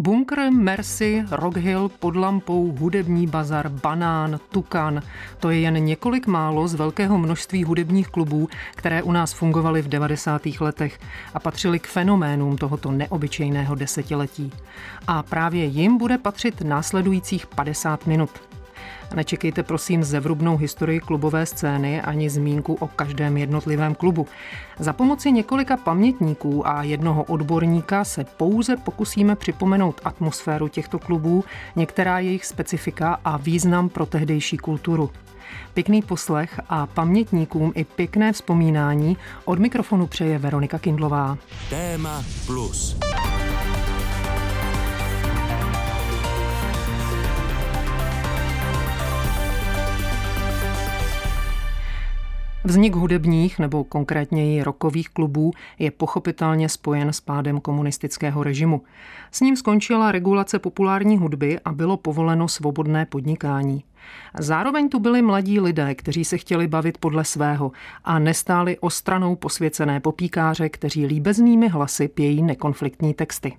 Bunkr, Mercy, Rockhill, Pod lampou, Hudební bazar, Banán, Tukan. To je jen několik málo z velkého množství hudebních klubů, které u nás fungovaly v 90. letech a patřily k fenoménům tohoto neobyčejného desetiletí. A právě jim bude patřit následujících 50 minut. Nečekejte prosím zevrubnou historii klubové scény ani zmínku o každém jednotlivém klubu. Za pomoci několika pamětníků a jednoho odborníka se pouze pokusíme připomenout atmosféru těchto klubů, některá jejich specifika a význam pro tehdejší kulturu. Pěkný poslech a pamětníkům i pěkné vzpomínání od mikrofonu přeje Veronika Kindlová. Téma plus. Vznik hudebních nebo konkrétněji rokových klubů je pochopitelně spojen s pádem komunistického režimu. S ním skončila regulace populární hudby a bylo povoleno svobodné podnikání. Zároveň tu byli mladí lidé, kteří se chtěli bavit podle svého a nestáli ostranou posvěcené popíkáře, kteří líbeznými hlasy pějí nekonfliktní texty.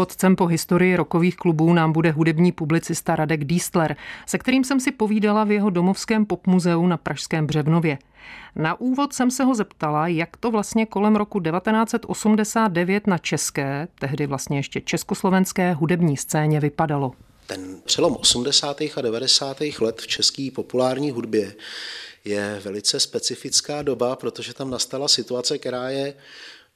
Průvodcem po historii rokových klubů nám bude hudební publicista Radek Dístler, se kterým jsem si povídala v jeho domovském popmuzeu na Pražském Břevnově. Na úvod jsem se ho zeptala, jak to vlastně kolem roku 1989 na české, tehdy vlastně ještě československé hudební scéně vypadalo. Ten přelom 80. a 90. let v české populární hudbě je velice specifická doba, protože tam nastala situace, která je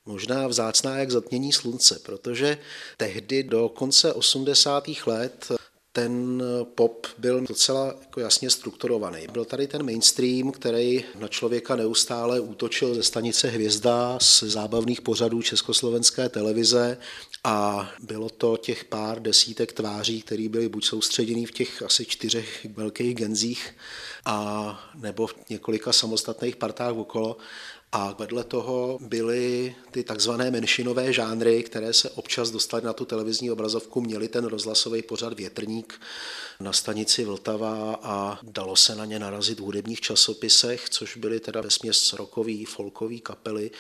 možná vzácná jak zatmění slunce, protože tehdy do konce 80. let ten pop byl docela jako jasně strukturovaný. Byl tady ten mainstream, který na člověka neustále útočil ze stanice Hvězda z zábavných pořadů československé televize a bylo to těch pár desítek tváří, které byly buď soustředěný v těch asi čtyřech velkých genzích a nebo v několika samostatných partách okolo a vedle toho byly ty takzvané menšinové žánry, které se občas dostaly na tu televizní obrazovku, měli ten rozhlasový pořad Větrník na stanici Vltava a dalo se na ně narazit v hudebních časopisech, což byly teda vesměs rokový, folkový kapely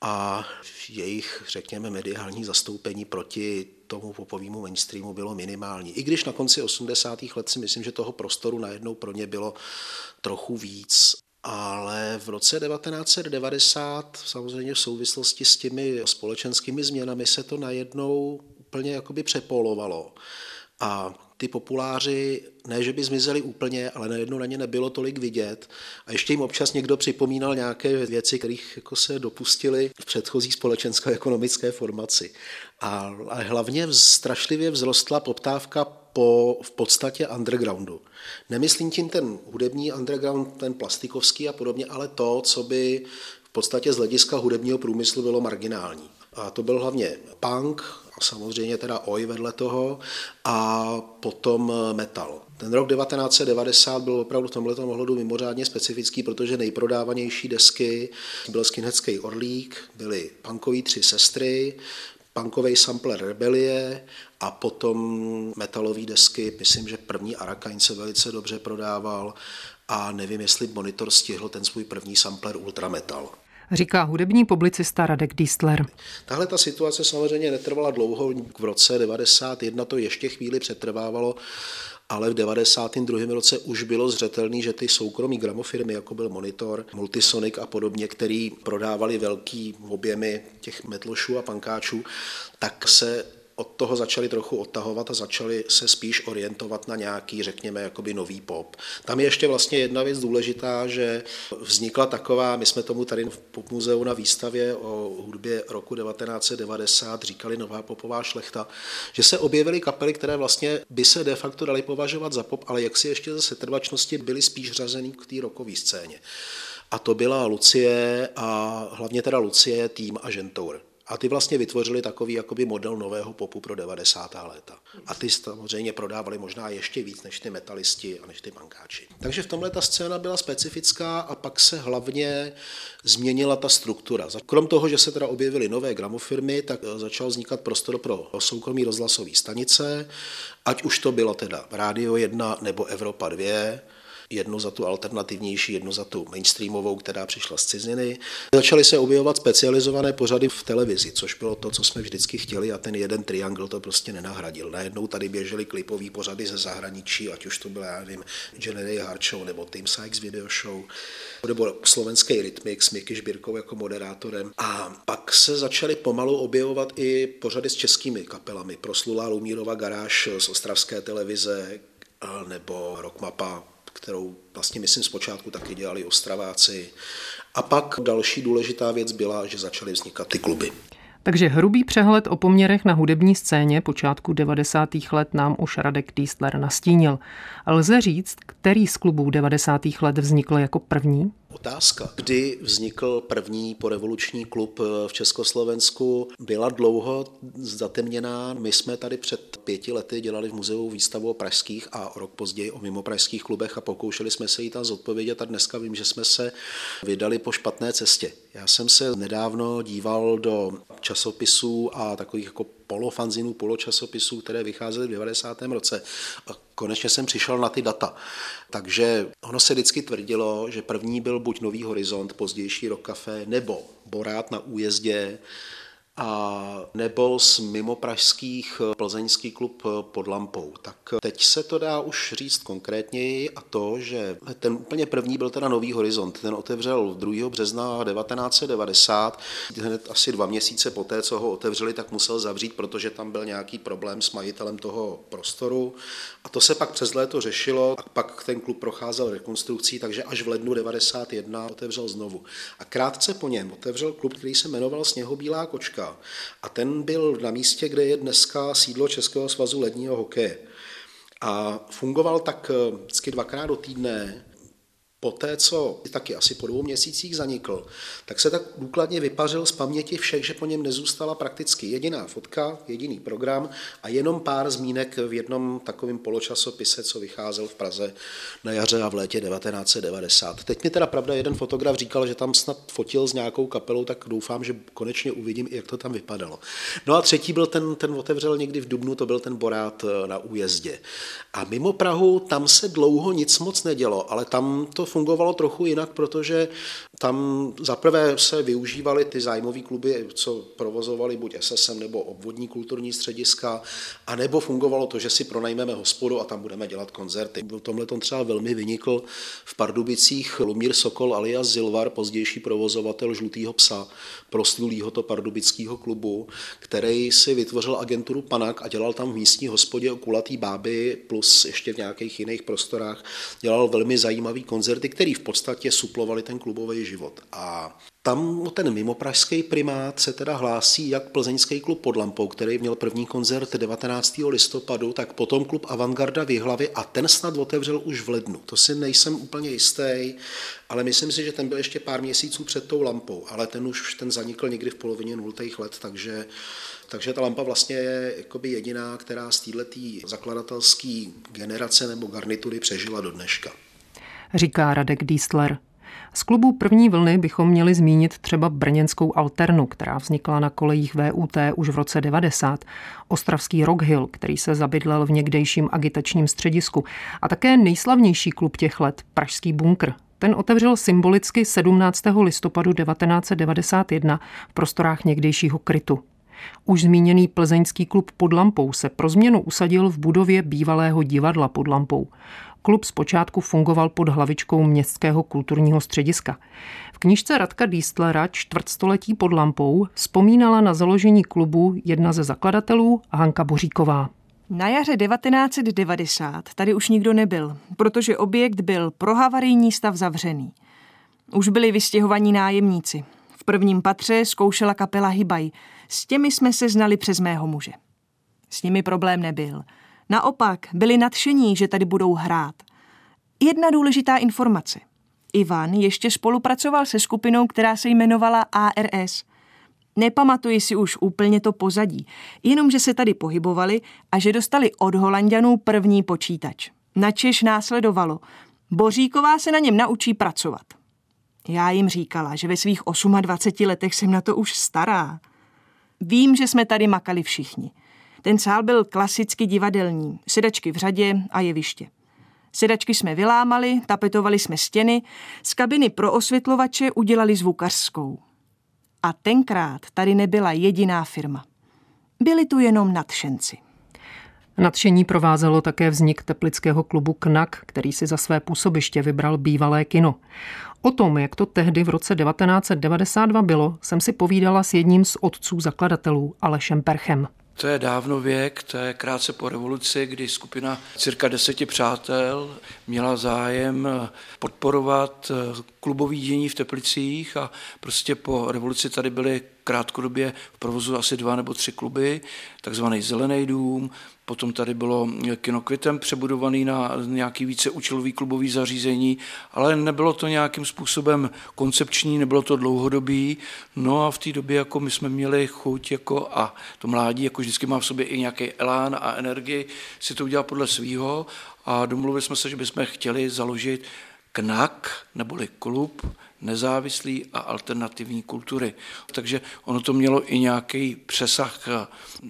a jejich, řekněme, mediální zastoupení proti tomu popovému mainstreamu bylo minimální. I když na konci 80. let si myslím, že toho prostoru najednou pro ně bylo trochu víc ale v roce 1990 samozřejmě v souvislosti s těmi společenskými změnami se to najednou úplně jakoby přepolovalo. A ty populáři ne, že by zmizeli úplně, ale najednou na ně nebylo tolik vidět. A ještě jim občas někdo připomínal nějaké věci, kterých jako se dopustili v předchozí společensko-ekonomické formaci. A, a hlavně strašlivě vzrostla poptávka po v podstatě undergroundu. Nemyslím tím ten hudební underground, ten plastikovský a podobně, ale to, co by v podstatě z hlediska hudebního průmyslu bylo marginální. A to byl hlavně punk, a samozřejmě teda oj vedle toho, a potom metal. Ten rok 1990 byl opravdu v tomhle ohledu mimořádně specifický, protože nejprodávanější desky byl skinheadský Orlík, byly punkový tři sestry, punkový sampler Rebelie a potom metalové desky. Myslím, že první Arakain se velice dobře prodával a nevím, jestli Monitor stihl ten svůj první sampler Ultrametal říká hudební publicista Radek Dístler. Tahle ta situace samozřejmě netrvala dlouho, v roce 91 to ještě chvíli přetrvávalo, ale v 92. roce už bylo zřetelný, že ty soukromí gramofirmy, jako byl Monitor, Multisonic a podobně, který prodávali velký objemy těch metlošů a pankáčů, tak se od toho začali trochu odtahovat a začali se spíš orientovat na nějaký, řekněme, jakoby nový pop. Tam je ještě vlastně jedna věc důležitá, že vznikla taková, my jsme tomu tady v Popmuzeu na výstavě o hudbě roku 1990 říkali nová popová šlechta, že se objevily kapely, které vlastně by se de facto daly považovat za pop, ale jak si ještě ze setrvačnosti byly spíš řazený k té rokové scéně. A to byla Lucie a hlavně teda Lucie, tým a Žentour. A ty vlastně vytvořili takový jakoby model nového popu pro 90. léta. A ty samozřejmě prodávali možná ještě víc než ty metalisti a než ty bankáči. Takže v tomhle ta scéna byla specifická a pak se hlavně změnila ta struktura. Krom toho, že se teda objevily nové gramofirmy, tak začal vznikat prostor pro soukromí rozhlasové stanice, ať už to bylo teda Rádio 1 nebo Evropa 2, jednu za tu alternativnější, jednu za tu mainstreamovou, která přišla z ciziny. Začaly se objevovat specializované pořady v televizi, což bylo to, co jsme vždycky chtěli a ten jeden triangle to prostě nenahradil. Najednou tady běžely klipové pořady ze zahraničí, ať už to byla, já nevím, Generary Hard Show nebo Tim Sykes Video Show, nebo slovenský Rytmik s Miky Žbírkou jako moderátorem. A pak se začaly pomalu objevovat i pořady s českými kapelami. Proslulá Lumírova garáž z ostravské televize, nebo Rockmapa kterou vlastně myslím zpočátku taky dělali Ostraváci. A pak další důležitá věc byla, že začaly vznikat ty kluby. Takže hrubý přehled o poměrech na hudební scéně počátku 90. let nám už Radek Diesler nastínil. Lze říct, který z klubů 90. let vznikl jako první? Otázka, kdy vznikl první porevoluční klub eh, v Československu, byla dlouho zatemněná. My jsme tady před pěti lety dělali v muzeu výstavu o pražských a rok později o mimo pražských klubech a pokoušeli jsme se jí tam zodpovědět a dneska vím, že jsme se vydali po špatné cestě. Já jsem se nedávno díval do časopisů a takových jako polofanzinů, poločasopisů, které vycházely v 90. roce. A konečně jsem přišel na ty data. Takže ono se vždycky tvrdilo, že první byl buď Nový horizont, pozdější Rok Café, nebo Borát na újezdě, a nebo z mimo pražských eh, plzeňský klub eh, pod lampou. Tak eh, teď se to dá už říct konkrétněji a to, že ten úplně první byl teda Nový horizont. Ten otevřel 2. března 1990. Hned asi dva měsíce poté, co ho otevřeli, tak musel zavřít, protože tam byl nějaký problém s majitelem toho prostoru. A to se pak přes léto řešilo a pak ten klub procházel rekonstrukcí, takže až v lednu 91 otevřel znovu. A krátce po něm otevřel klub, který se jmenoval Sněhobílá kočka a ten byl na místě, kde je dneska sídlo Českého svazu ledního hokeje. A fungoval tak eh, vždycky dvakrát do týdne Poté, co taky asi po dvou měsících zanikl, tak se tak důkladně vypařil z paměti všech, že po něm nezůstala prakticky jediná fotka, jediný program a jenom pár zmínek v jednom takovém poločasopise, co vycházel v Praze na jaře a v létě 1990. Teď mi teda pravda jeden fotograf říkal, že tam snad fotil s nějakou kapelou, tak doufám, že konečně uvidím, jak to tam vypadalo. No a třetí byl ten, ten otevřel někdy v Dubnu, to byl ten Borát eh, na újezdě. A mimo Prahu tam se dlouho nic moc nedělo, ale tam to fungovalo trochu jinak, protože tam zaprvé se využívaly ty zájmové kluby, co provozovali buď SSM nebo obvodní kulturní střediska, a nebo fungovalo to, že si pronajmeme hospodu a tam budeme dělat koncerty. V tomhle tom třeba velmi vynikl v Pardubicích Lumír Sokol alias Zilvar, pozdější provozovatel Žlutýho psa, proslulýho to pardubického klubu, který si vytvořil agenturu Panak a dělal tam v místní hospodě o kulatý báby plus ještě v nějakých jiných prostorách. Dělal velmi zajímavý koncerty, které v podstatě suplovaly ten klubový život. A tam ten mimopražský primát se teda hlásí jak plzeňský klub pod lampou, který měl první koncert 19. listopadu, tak potom klub Avantgarda v Jihlavě a ten snad otevřel už v lednu. To si nejsem úplně jistý, ale myslím si, že ten byl ještě pár měsíců před tou lampou, ale ten už ten zanikl někdy v polovině nultých let, takže takže ta lampa vlastně je jakoby jediná, která z této zakladatelské generace nebo garnitury přežila do dneška. Říká Radek Diesler. Z klubu první vlny bychom měli zmínit třeba brněnskou Alternu, která vznikla na kolejích VUT už v roce 90, ostravský Rockhill, který se zabydlel v někdejším agitačním středisku a také nejslavnější klub těch let, Pražský bunkr. Ten otevřel symbolicky 17. listopadu 1991 v prostorách někdejšího krytu. Už zmíněný plzeňský klub pod lampou se pro změnu usadil v budově bývalého divadla pod lampou. Klub zpočátku fungoval pod hlavičkou Městského kulturního střediska. V knižce Radka Dístlera Čtvrtstoletí pod lampou vzpomínala na založení klubu jedna ze zakladatelů Hanka Boříková. Na jaře 1990 tady už nikdo nebyl, protože objekt byl pro havarijní stav zavřený. Už byli vystěhovaní nájemníci. V prvním patře zkoušela kapela Hybaj. S těmi jsme se znali přes mého muže. S nimi problém nebyl. Naopak byli nadšení, že tady budou hrát. Jedna důležitá informace. Ivan ještě spolupracoval se skupinou, která se jmenovala ARS. Nepamatuji si už úplně to pozadí, jenom že se tady pohybovali a že dostali od Holandianů první počítač. Načež následovalo. Boříková se na něm naučí pracovat. Já jim říkala, že ve svých 28 letech jsem na to už stará. Vím, že jsme tady makali všichni. Ten sál byl klasicky divadelní, sedačky v řadě a jeviště. Sedačky jsme vylámali, tapetovali jsme stěny, z kabiny pro osvětlovače udělali zvukařskou. A tenkrát tady nebyla jediná firma. Byli tu jenom nadšenci. Nadšení provázelo také vznik teplického klubu KNAK, který si za své působiště vybral bývalé kino. O tom, jak to tehdy v roce 1992 bylo, jsem si povídala s jedním z otců zakladatelů, Alešem Perchem. To je dávno věk, to je krátce po revoluci, kdy skupina cirka deseti přátel měla zájem podporovat klubový dění v Teplicích a prostě po revoluci tady byly krátkodobě v provozu asi dva nebo tři kluby, takzvaný Zelený dům, potom tady bylo kino Kvitem přebudovaný na nějaký více účelový klubový zařízení, ale nebylo to nějakým způsobem koncepční, nebylo to dlouhodobý, no a v té době jako my jsme měli chuť jako a to mládí jako vždycky má v sobě i nějaký elán a energii si to udělat podle svýho. A domluvili jsme se, že bychom chtěli založit KNAK, neboli klub nezávislý a alternativní kultury. Takže ono to mělo i nějaký přesah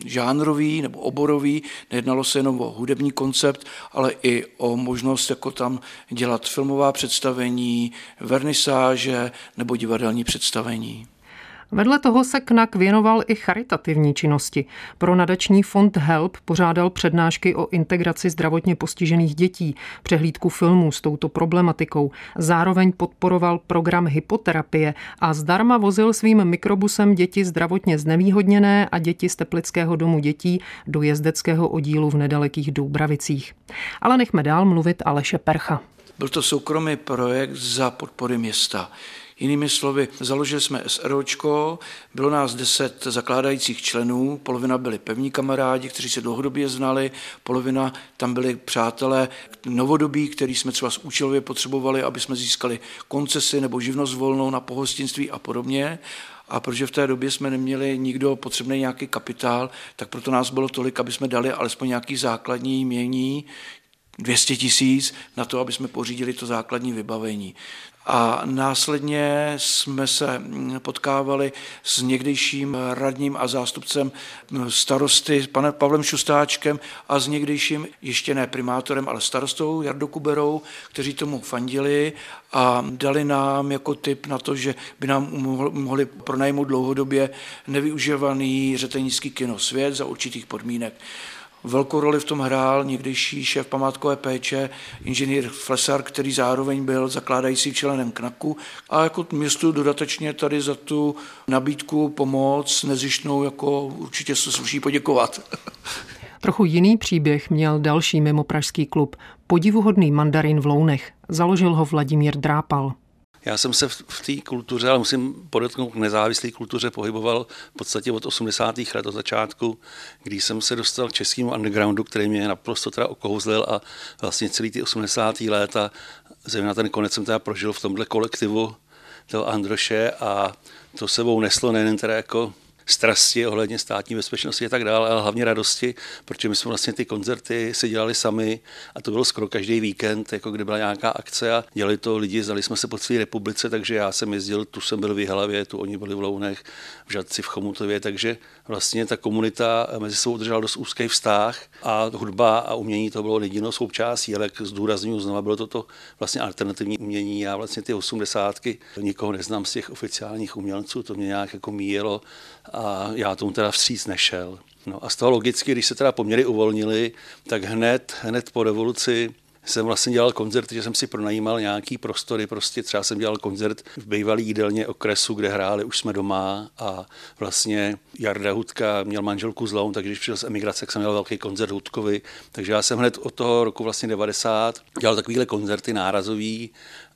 žánrový nebo oborový, nejednalo se jenom o hudební koncept, ale i o možnost jako tam dělat filmová představení, vernisáže nebo divadelní představení. Vedle toho se KNAK věnoval i charitativní činnosti. Pro nadační fond HELP pořádal přednášky o integraci zdravotně postižených dětí, přehlídku filmů s touto problematikou. Zároveň podporoval program hypoterapie a zdarma vozil svým mikrobusem děti zdravotně znevýhodněné a děti z Teplického domu dětí do jezdeckého oddílu v nedalekých Doubravicích. Ale nechme dál mluvit Aleše Percha. Byl to soukromý projekt za podpory města. Jinými slovy, založili jsme SROčko, bylo nás deset zakládajících členů, polovina byli pevní kamarádi, kteří se dlouhodobě znali, polovina tam byli přátelé novodobí, který jsme třeba účelově potřebovali, aby jsme získali koncesy nebo živnost volnou na pohostinství a podobně. A protože v té době jsme neměli nikdo potřebný nějaký kapitál, tak proto nás bylo tolik, aby jsme dali alespoň nějaký základní mění, 200 tisíc na to, aby jsme pořídili to základní vybavení. A následně jsme se potkávali s někdejším radním a zástupcem starosty, panem Pavlem Šustáčkem a s někdejším, ještě ne primátorem, ale starostou Jardou Kuberou, kteří tomu fandili a dali nám jako tip na to, že by nám mohli pronajmout dlouhodobě nevyužívaný řetelnický kino Svět za určitých podmínek. Velkou roli v tom hrál někdejší šéf památkové péče, inženýr Flesar, který zároveň byl zakládající členem KNAKu a jako městu dodatečně tady za tu nabídku pomoc nezjištnou jako určitě se sluší poděkovat. Trochu jiný příběh měl další mimo pražský klub, podivuhodný mandarin v Lounech. Založil ho Vladimír Drápal. Já jsem se v té kultuře, ale musím podotknout, nezávislé kultuře pohyboval v podstatě od 80. let od začátku, kdy jsem se dostal k českému undergroundu, který mě naprosto teda okouzlil a vlastně celý ty 80. léta, zejména ten konec jsem teda prožil v tomhle kolektivu toho Androše a to sebou neslo nejen teda jako strasti ohledně státní bezpečnosti a tak dále, ale hlavně radosti, protože my jsme vlastně ty koncerty si dělali sami a to bylo skoro každý víkend, jako kde byla nějaká akce a dělali to lidi, zdali jsme se po celé republice, takže já jsem jezdil, tu jsem byl v Jihlavě, tu oni byli v Lounech, v Žadci, v Chomutově, takže vlastně ta komunita mezi sebou udržela dost úzký vztah a hudba a umění to bylo jedinou součástí, ale jak zdůraznuju znova, bylo to to vlastně alternativní umění. Já vlastně ty osmdesátky nikoho neznám z těch oficiálních umělců, to mě nějak jako míjelo a já tomu teda vstříc nešel. No a z toho logicky, když se teda poměry uvolnili, tak hned, hned po revoluci jsem vlastně dělal koncerty, že jsem si pronajímal nějaký prostory, prostě třeba jsem dělal koncert v bývalý jídelně okresu, kde hráli Už jsme doma a vlastně Jarda Hudka měl manželku zlou, takže když přišel z emigrace, tak jsem měl velký koncert Hudkovi, takže já jsem hned od toho roku vlastně 90 dělal takovýhle koncerty nárazový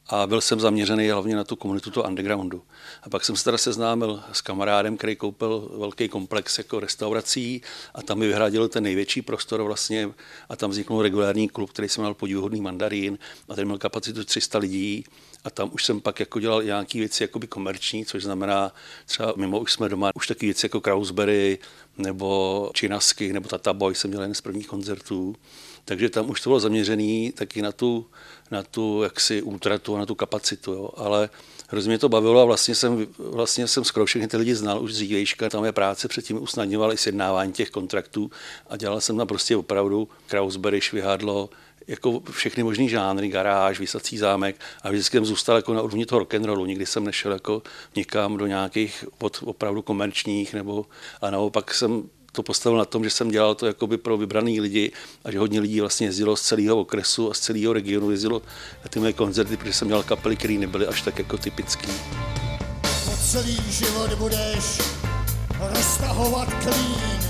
a byl jsem zaměřený hlavně na tu komunitu toho undergroundu. A pak jsem se teda seznámil s kamarádem, který koupil velký komplex jako restaurací a tam mi vyhradil ten největší prostor vlastně a tam vzniknul regulární klub, který se jmenoval Podivhodný mandarín a ten měl kapacitu 300 lidí a tam už jsem pak jako dělal nějaké věci jakoby komerční, což znamená třeba mimo už jsme doma, už taky věci jako Krausberry nebo Činasky nebo Tata Boy jsem měl jeden z prvních koncertů. Takže tam už to bylo zaměřené taky na tu, na tu jaksi útratu a na tu kapacitu. Jo. Ale hrozně mě to bavilo a vlastně jsem, vlastně jsem skoro všechny ty lidi znal už z dřívejška. Tam je práce předtím usnadňoval i sjednávání těch kontraktů a dělal jsem tam prostě opravdu Krausberry, Švihadlo, jako všechny možný žánry, garáž, vysací zámek a vždycky jsem zůstal jako na úrovni toho rock'n'rollu. Nikdy jsem nešel jako někam do nějakých od opravdu komerčních nebo a naopak jsem to postavil na tom, že jsem dělal to jakoby pro vybraný lidi a že hodně lidí vlastně jezdilo z celého okresu a z celého regionu jezdilo na ty moje koncerty, protože jsem dělal kapely, které nebyly až tak jako typický. Celý život budeš roztahovat klín,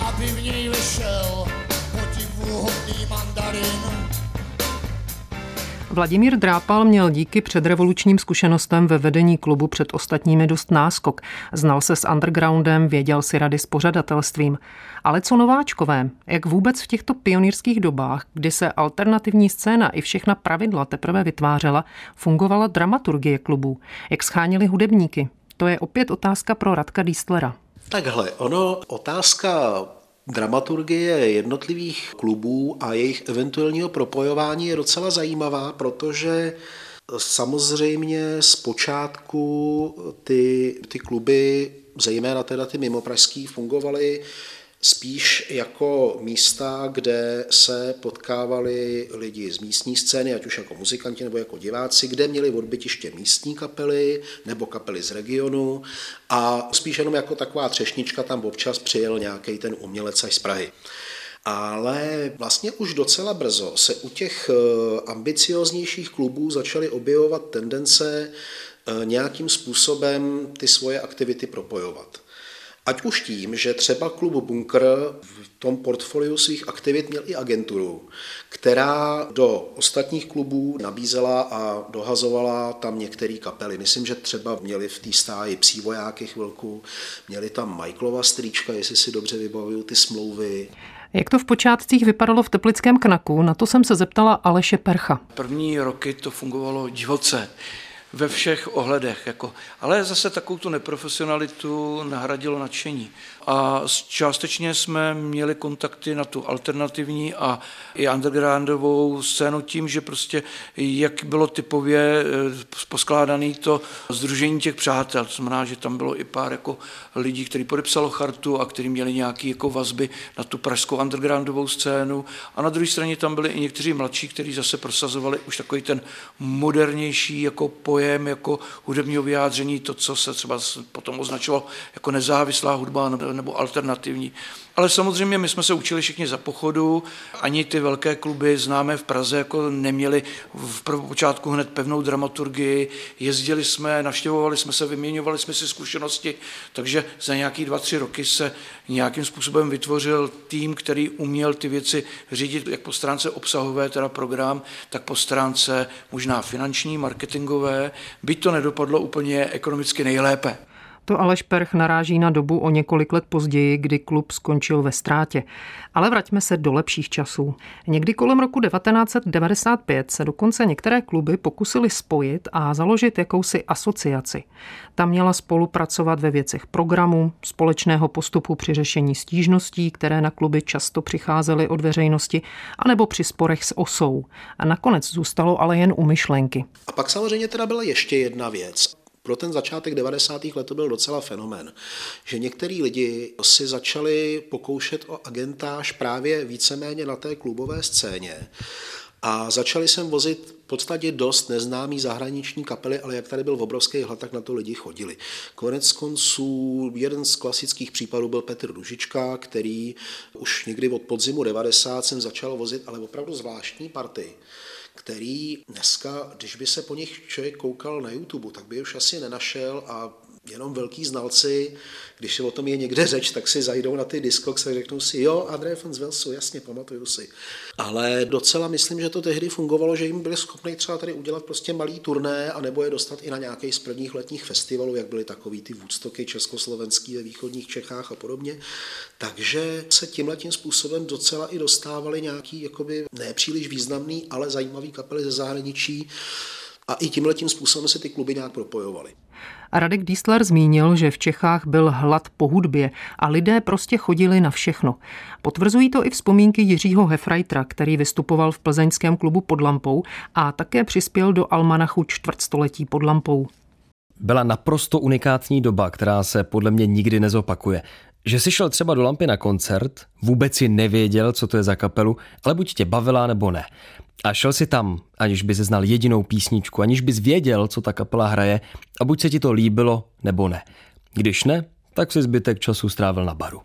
aby v něj vyšel potivuhodný mandarin. Vladimír Drápal měl díky předrevolučním zkušenostem ve vedení klubu před ostatními dost náskok. Znal se s undergroundem, věděl si rady s pořadatelstvím. Ale co nováčkové? Jak vůbec v těchto pionýrských dobách, kdy se alternativní scéna i všechna pravidla teprve vytvářela, fungovala dramaturgie klubů? Jak schánili hudebníky? To je opět otázka pro Radka Diestlera. Takhle, ono, otázka dramaturgie jednotlivých klubů a jejich eventuálního propojování je docela zajímavá, protože samozřejmě zpočátku ty, ty kluby, zejména teda ty mimopražský, fungovaly spíš jako místa, kde se potkávali lidi z místní scény, ať už jako muzikanti nebo jako diváci, kde měli odbytiště místní kapely nebo kapely z regionu a spíš jenom jako taková třešnička tam občas přijel nějaký ten umělec až z Prahy. Ale vlastně už docela brzo se u těch eh, ambicioznějších klubů začaly objevovat tendence eh, nějakým způsobem ty svoje aktivity propojovat. Ať už tím, že třeba klub Bunker v tom portfoliu svých aktivit měl i agenturu, která do ostatních klubů nabízela a dohazovala tam některé kapely. Myslím, že třeba měli v té stáji psí vojáky chvilku, měli tam Michaelova strýčka, jestli si dobře vybavuju ty smlouvy. Jak to v počátcích vypadalo v Teplickém knaku, na to jsem se zeptala Aleše Percha. První roky to fungovalo divoce ve všech ohledech. Jako. Ale zase takovou tu neprofesionalitu nahradilo nadšení. A částečně jsme měli kontakty na tu alternativní a i undergroundovou scénu tím, že prostě jak bylo typově eh, poskládané to združení těch přátel, to znamená, že tam bylo i pár jako lidí, kteří podepsalo chartu a kteří měli nějaké jako vazby na tu pražskou undergroundovou scénu. A na druhé straně tam byli i někteří mladší, kteří zase prosazovali už takový ten modernější jako pojem, jako hudebního vyjádření, to, co se třeba potom označovalo jako nezávislá hudba nebo alternativní. Ale samozřejmě my jsme se učili všichni za pochodu, ani ty velké kluby známé v Praze jako neměli v prvopočátku hned pevnou dramaturgii, jezdili jsme, navštěvovali jsme se, vyměňovali jsme si zkušenosti, takže za nějaký dva, tři roky se nějakým způsobem vytvořil tým, který uměl ty věci řídit jak po stránce obsahové, teda program, tak po stránce možná finanční, marketingové, byť to nedopadlo úplně ekonomicky nejlépe. To Aleš Perch naráží na dobu o několik let později, kdy klub skončil ve ztrátě. Ale vraťme se do lepších časů. Někdy kolem roku 1995 se dokonce některé kluby pokusili spojit a založit jakousi asociaci. Ta měla spolupracovat ve věcech programu, společného postupu při řešení stížností, které na kluby často přicházely od veřejnosti, anebo při sporech s osou. A nakonec zůstalo ale jen u myšlenky. A pak samozřejmě teda byla ještě jedna věc pro ten začátek 90. let to byl docela fenomén, že některý lidi si začali pokoušet o agentáž právě víceméně na té klubové scéně A začali jsem vozit v podstatě dost neznámý zahraniční kapely, ale jak tady byl v obrovský hlad, tak na to lidi chodili. Konec konců jeden z klasických případů byl Petr Ružička, který už někdy od podzimu 90 jsem začal vozit, ale opravdu zvláštní party který dneska, když by se po nich člověk koukal na YouTube, tak by už asi nenašel a jenom velký znalci, když o tom je někde řeč, tak si zajdou na ty Discogs a řeknou si, jo, André von Zvelsu, jasně, pamatuju si. Ale docela myslím, že to tehdy fungovalo, že jim byli schopni třeba tady udělat prostě malý turné a nebo je dostat i na nějaký z prvních letních festivalů, jak byly takový ty Woodstocky československý ve východních Čechách a podobně. Takže se tímhle tím způsobem docela i dostávali nějaký jakoby nepříliš významný, ale zajímavý kapely ze zahraničí, a i tímhle tím způsobem se ty kluby nějak propojovaly. A Radek Diesler zmínil, že v Čechách byl hlad po hudbě a lidé prostě chodili na všechno. Potvrzují to i vzpomínky Jiřího Hefreitera, který vystupoval v plzeňském klubu pod lampou a také přispěl do almanachu čtvrtstoletí pod lampou. Byla naprosto unikátní doba, která se podle mě nikdy nezopakuje. Že si šel třeba do Lampy na koncert, vůbec si nevěděl, co to je za kapelu, ale buď tě bavila nebo ne. A šel si tam, aniž bys znal jedinou písničku, aniž bys věděl, co ta kapela hraje a buď se ti to líbilo nebo ne. Když ne, tak si zbytek času strávil na baru.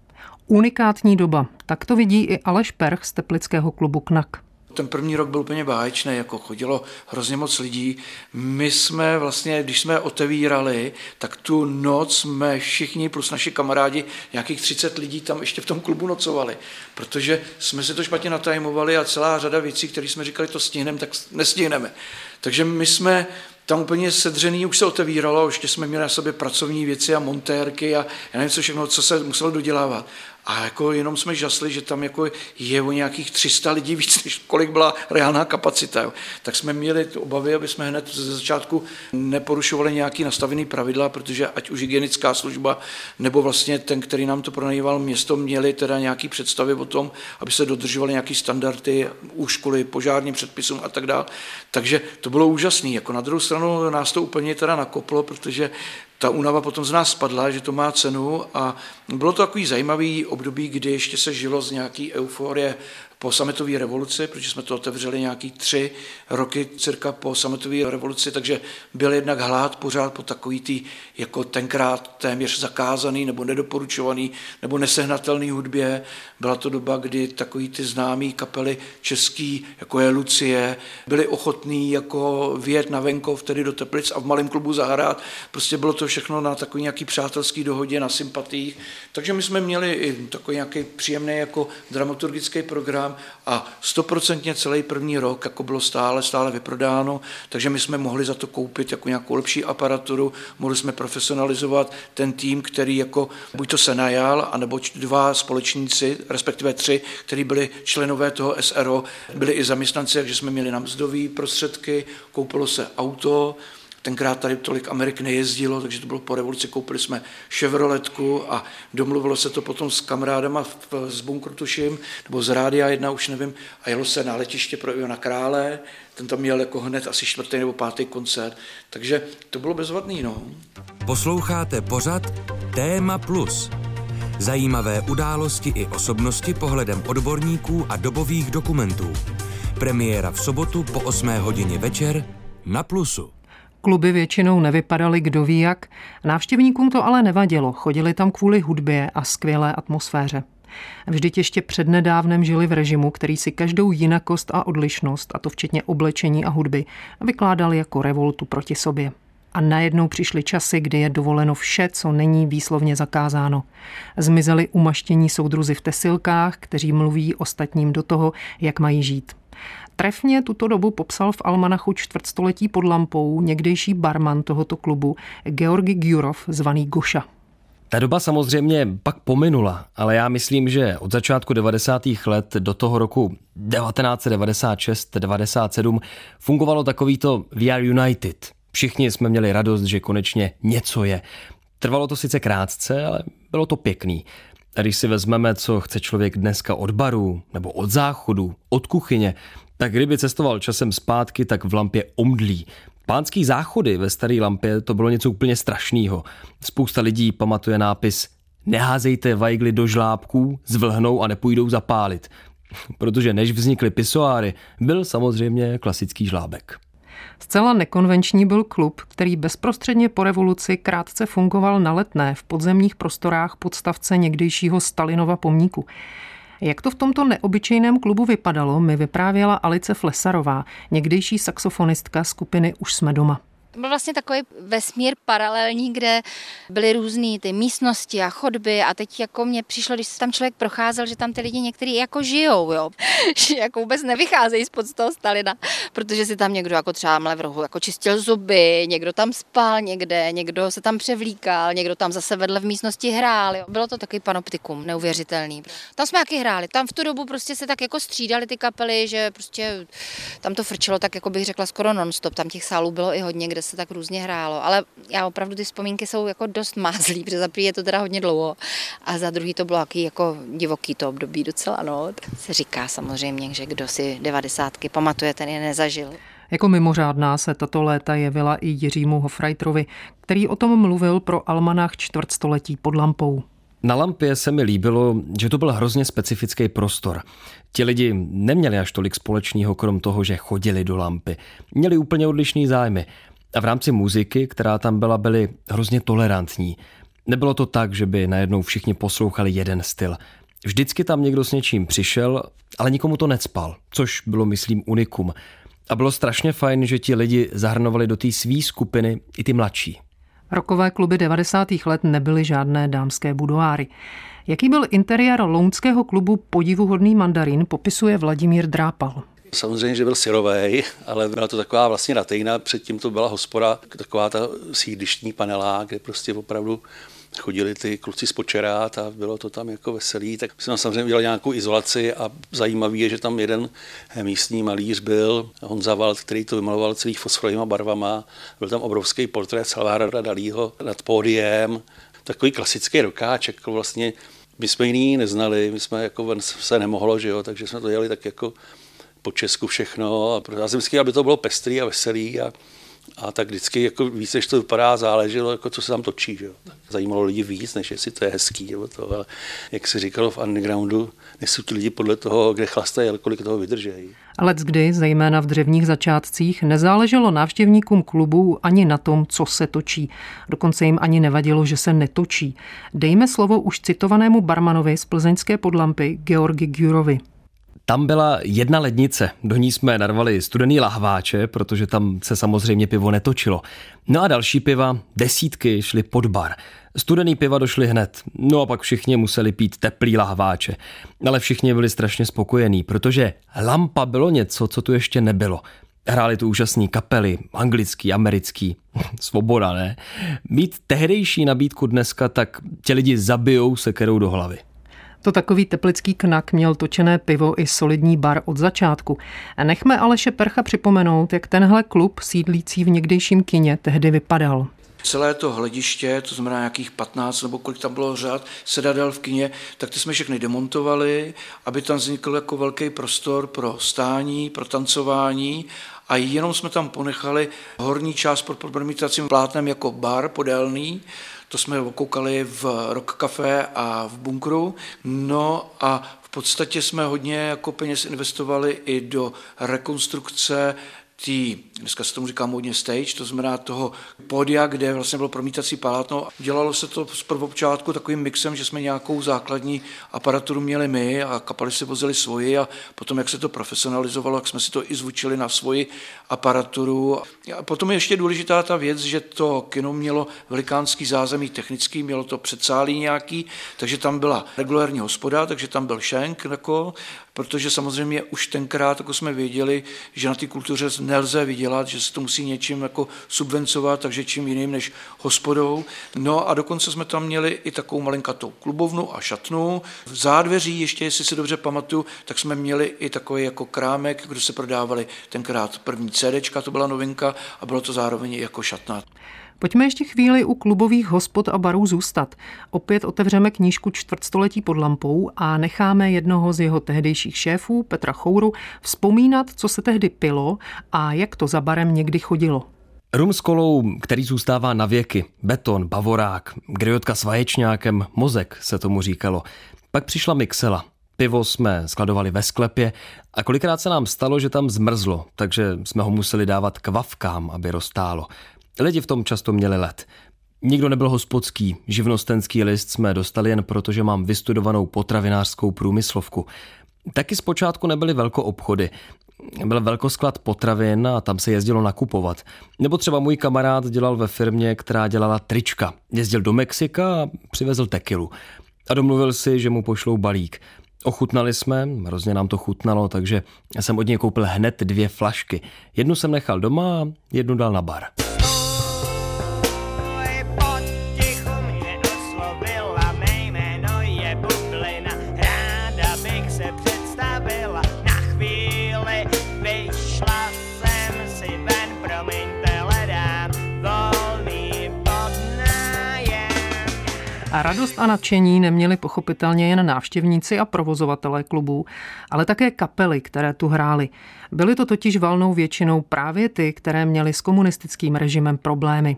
Unikátní doba. Tak to vidí i Aleš Perch z teplického klubu KNAK. Ten první rok byl úplně báječný, jako chodilo hrozně moc lidí. My jsme vlastně, když jsme otevírali, tak tu noc jsme všichni plus naši kamarádi, nějakých 30 lidí tam ještě v tom klubu nocovali, protože jsme si to špatně natajmovali a celá řada věcí, které jsme říkali, to stihneme, tak nestihneme. Takže my jsme tam úplně sedřený už se otevíralo, ještě jsme měli na sobě pracovní věci a montérky a já nevím, co všechno, co se muselo dodělávat. A jako jenom jsme žasli, že tam jako je o nějakých 300 lidí víc, než kolik byla reálná kapacita. Jo. Tak jsme měli obavy, aby jsme hned ze začátku neporušovali nějaký nastavený pravidla, protože ať už hygienická služba nebo vlastně ten, který nám to pronajíval město, měli teda nějaký představy o tom, aby se dodržovaly nějaké standardy školy, požárním předpisům a tak dále. Takže to bylo úžasné. Jako na druhou stranu nás to úplně teda nakoplo, protože ta únava potom z nás spadla, že to má cenu a bylo to takový zajímavý období, kdy ještě se žilo z nějaký euforie po sametové revoluci, protože jsme to otevřeli nějaký tři roky cirka po sametové revoluci, takže byl jednak hlad pořád po takový tý, jako tenkrát téměř zakázaný nebo nedoporučovaný nebo nesehnatelný hudbě. Byla to doba, kdy takový ty známý kapely český, jako je Lucie, byli ochotní jako vyjet na venkov, tedy do Teplic a v malém klubu zahrát. Prostě bylo to všechno na takový nějaký přátelský dohodě, na sympatích. Takže my jsme měli i takový nějaký příjemný jako dramaturgický program, program a stoprocentně celý první rok jako bylo stále, stále vyprodáno, takže my jsme mohli za to koupit jako nějakou lepší aparaturu, mohli jsme profesionalizovat ten tým, který jako buď to se najal, anebo dva společníci, respektive tři, kteří byli členové toho SRO, byli i zaměstnanci, takže jsme měli na prostředky, koupilo se auto, Tenkrát tady tolik Amerik nejezdilo, takže to bylo po revoluci, koupili jsme Chevroletku a domluvilo se to potom s kamarádama z bunkru tuším, nebo z Rádia jedna, už nevím, a jelo se na letiště pro Iona Krále, ten tam měl jako hned asi čtvrtý nebo pátý koncert, takže to bylo bezvadný, no. Posloucháte pořad Téma Plus. Zajímavé události i osobnosti pohledem odborníků a dobových dokumentů. Premiéra v sobotu po 8 hodině večer na Plusu. Kluby většinou nevypadaly kdo ví jak, návštěvníkům to ale nevadilo, chodili tam kvůli hudbě a skvělé atmosféře. Vždyť ještě přednedávnem žili v režimu, který si každou jinakost a odlišnost, a to včetně oblečení a hudby, vykládali jako revoltu proti sobě. A najednou přišly časy, kdy je dovoleno vše, co není výslovně zakázáno. Zmizeli umaštění soudruzi v tesilkách, kteří mluví ostatním do toho, jak mají žít. Trefně tuto dobu popsal v Almanachu čtvrtstoletí pod lampou někdejší barman tohoto klubu Georgi Gyurov, zvaný Goša. Ta doba samozřejmě pak pominula, ale já myslím, že od začátku 90. let do toho roku 1996-97 fungovalo takovýto We are United. Všichni jsme měli radost, že konečně něco je. Trvalo to sice krátce, ale bylo to pěkný. A když si vezmeme, co chce člověk dneska od baru, nebo od záchodu, od kuchyně, tak kdyby cestoval časem zpátky, tak v lampě omdlí. Pánský záchody ve staré lampě to bylo něco úplně strašného. Spousta lidí pamatuje nápis Neházejte vajgly do žlábků, zvlhnou a nepůjdou zapálit. Protože než vznikly pisoáry, byl samozřejmě klasický žlábek. Zcela nekonvenční byl klub, který bezprostředně po revoluci krátce fungoval na letné v podzemních prostorách podstavce někdejšího Stalinova pomníku. Jak to v tomto neobyčejném klubu vypadalo, mi vyprávěla Alice Flesarová, někdejší saxofonistka skupiny Už jsme doma. To byl vlastně takový vesmír paralelní, kde byly různé ty místnosti a chodby a teď jako mě přišlo, když tam člověk procházel, že tam ty lidi někteří jako žijou, jo. že jako vůbec nevycházejí spod toho Stalina, protože si tam někdo jako třeba v rohu jako čistil zuby, někdo tam spal někde, někdo se tam převlíkal, někdo tam zase vedle v místnosti hrál. Jo. Bylo to takový panoptikum, neuvěřitelný. Tam jsme taky hráli, tam v tu dobu prostě se tak jako střídali ty kapely, že prostě tam to frčelo tak, jako bych řekla, skoro nonstop. Tam těch sálů bylo i hodně, kde se tak různě hrálo, ale já opravdu ty vzpomínky jsou jako dost mázlý, protože za prvý je to teda hodně dlouho a za druhý to bylo jaký jako divoký to období docela, no. Se říká samozřejmě, že kdo si devadesátky pamatuje, ten je nezažil. Jako mimořádná se tato léta jevila i Jiřímu Hofreiterovi, který o tom mluvil pro almanách čtvrtstoletí pod lampou. Na lampě se mi líbilo, že to byl hrozně specifický prostor. Ti lidi neměli až tolik společného, krom toho, že chodili do lampy. Měli úplně odlišný zájmy. A v rámci muziky, která tam byla, byli hrozně tolerantní. Nebylo to tak, že by najednou všichni poslouchali jeden styl. Vždycky tam někdo s něčím přišel, ale nikomu to necpal, což bylo, myslím, unikum. A bylo strašně fajn, že ti lidi zahrnovali do té své skupiny i ty mladší. Rokové kluby 90. let nebyly žádné dámské budoáry. Jaký byl interiér lounského klubu Podivuhodný mandarin, popisuje Vladimír Drápal. Samozřejmě, že byl syrový, ale byla to taková vlastně ratejna, předtím to byla hospoda, taková ta sídlištní panelá, kde prostě opravdu chodili ty kluci z počerát a bylo to tam jako veselý, tak jsme samozřejmě udělali nějakou izolaci a zajímavý je, že tam jeden místní malíř byl, Honza Wald, který to vymaloval celý fosforovými barvama, byl tam obrovský portrét Salvadora Dalího nad pódiem, takový klasický rokáček, jako vlastně my jsme jiný neznali, my jsme jako ven se nemohlo, že jo, takže jsme to dělali tak jako po Česku všechno. A já jsem vždycky, aby to bylo pestrý a veselý a, a tak vždycky jako víc, než to vypadá, záleželo, jako co se tam točí. Že? Zajímalo lidi víc, než jestli to je hezký. Nebo to, ale jak se říkalo v undergroundu, nejsou ti lidi podle toho, kde chlastají, ale kolik toho vydržejí. Ale kdy, zejména v dřevních začátcích, nezáleželo návštěvníkům klubů ani na tom, co se točí. Dokonce jim ani nevadilo, že se netočí. Dejme slovo už citovanému barmanovi z plzeňské podlampy Georgi Gyurovi. Tam byla jedna lednice, do ní jsme narvali studený lahváče, protože tam se samozřejmě pivo netočilo. No a další piva, desítky, šly pod bar. Studený piva došly hned, no a pak všichni museli pít teplý lahváče. Ale všichni byli strašně spokojení, protože lampa bylo něco, co tu ještě nebylo. Hráli tu úžasný kapely, anglický, americký, svoboda, ne? Mít tehdejší nabídku dneska, tak tě lidi zabijou sekerou do hlavy. To takový teplický knak měl točené pivo i solidní bar od začátku. Nechme Aleše Percha připomenout, jak tenhle klub sídlící v někdejším kině tehdy vypadal. Celé to hlediště, to znamená nějakých 15 nebo kolik tam bylo řád sedadel v kině, tak ty jsme všechny demontovali, aby tam vznikl jako velký prostor pro stání, pro tancování a jenom jsme tam ponechali horní část pod promítacím plátnem jako bar podélný, to jsme okoukali v Rock Café a v bunkru. No a v podstatě jsme hodně jako peněz investovali i do rekonstrukce tý, dneska se tomu říká modně stage, to znamená toho pódia, kde vlastně bylo promítací palátno. Dělalo se to z prvopočátku takovým mixem, že jsme nějakou základní aparaturu měli my a kapely si vozili svoji a potom, jak se to profesionalizovalo, jak jsme si to i zvučili na svoji aparaturu. A potom je ještě důležitá ta věc, že to kino mělo velikánský zázemí technický, mělo to předsálí nějaký, takže tam byla regulární hospoda, takže tam byl šenk, jako, protože samozřejmě už tenkrát jako jsme věděli, že na té kultuře nelze vydělat, že se to musí něčím jako subvencovat, takže čím jiným než hospodou. No a dokonce jsme tam měli i takovou malinkatou klubovnu a šatnu. V zádveří, ještě jestli si dobře pamatuju, tak jsme měli i takový jako krámek, kde se prodávali tenkrát první CDčka, to byla novinka a bylo to zároveň i jako šatna. Pojďme ještě chvíli u klubových hospod a barů zůstat. Opět otevřeme knížku čtvrtstoletí pod lampou a necháme jednoho z jeho tehdejších šéfů, Petra Chouru, vzpomínat, co se tehdy pilo a jak to za barem někdy chodilo. Rum s kolou, který zůstává na věky, beton, bavorák, griotka s vaječňákem, mozek se tomu říkalo. Pak přišla mixela. Pivo jsme skladovali ve sklepě a kolikrát se nám stalo, že tam zmrzlo, takže jsme ho museli dávat kvavkám, aby roztálo. Lidi v tom často měli let. Nikdo nebyl hospodský, živnostenský list jsme dostali jen proto, že mám vystudovanou potravinářskou průmyslovku. Taky zpočátku nebyly velkoobchody. Byl velkosklad potravin a tam se jezdilo nakupovat. Nebo třeba můj kamarád dělal ve firmě, která dělala trička. Jezdil do Mexika a přivezl tekilu. A domluvil si, že mu pošlou balík. Ochutnali jsme, hrozně nám to chutnalo, takže jsem od něj koupil hned dvě flašky. Jednu jsem nechal doma a jednu dal na bar. A radost a nadšení neměli pochopitelně jen návštěvníci a provozovatelé klubů, ale také kapely, které tu hrály. Byly to totiž valnou většinou právě ty, které měly s komunistickým režimem problémy.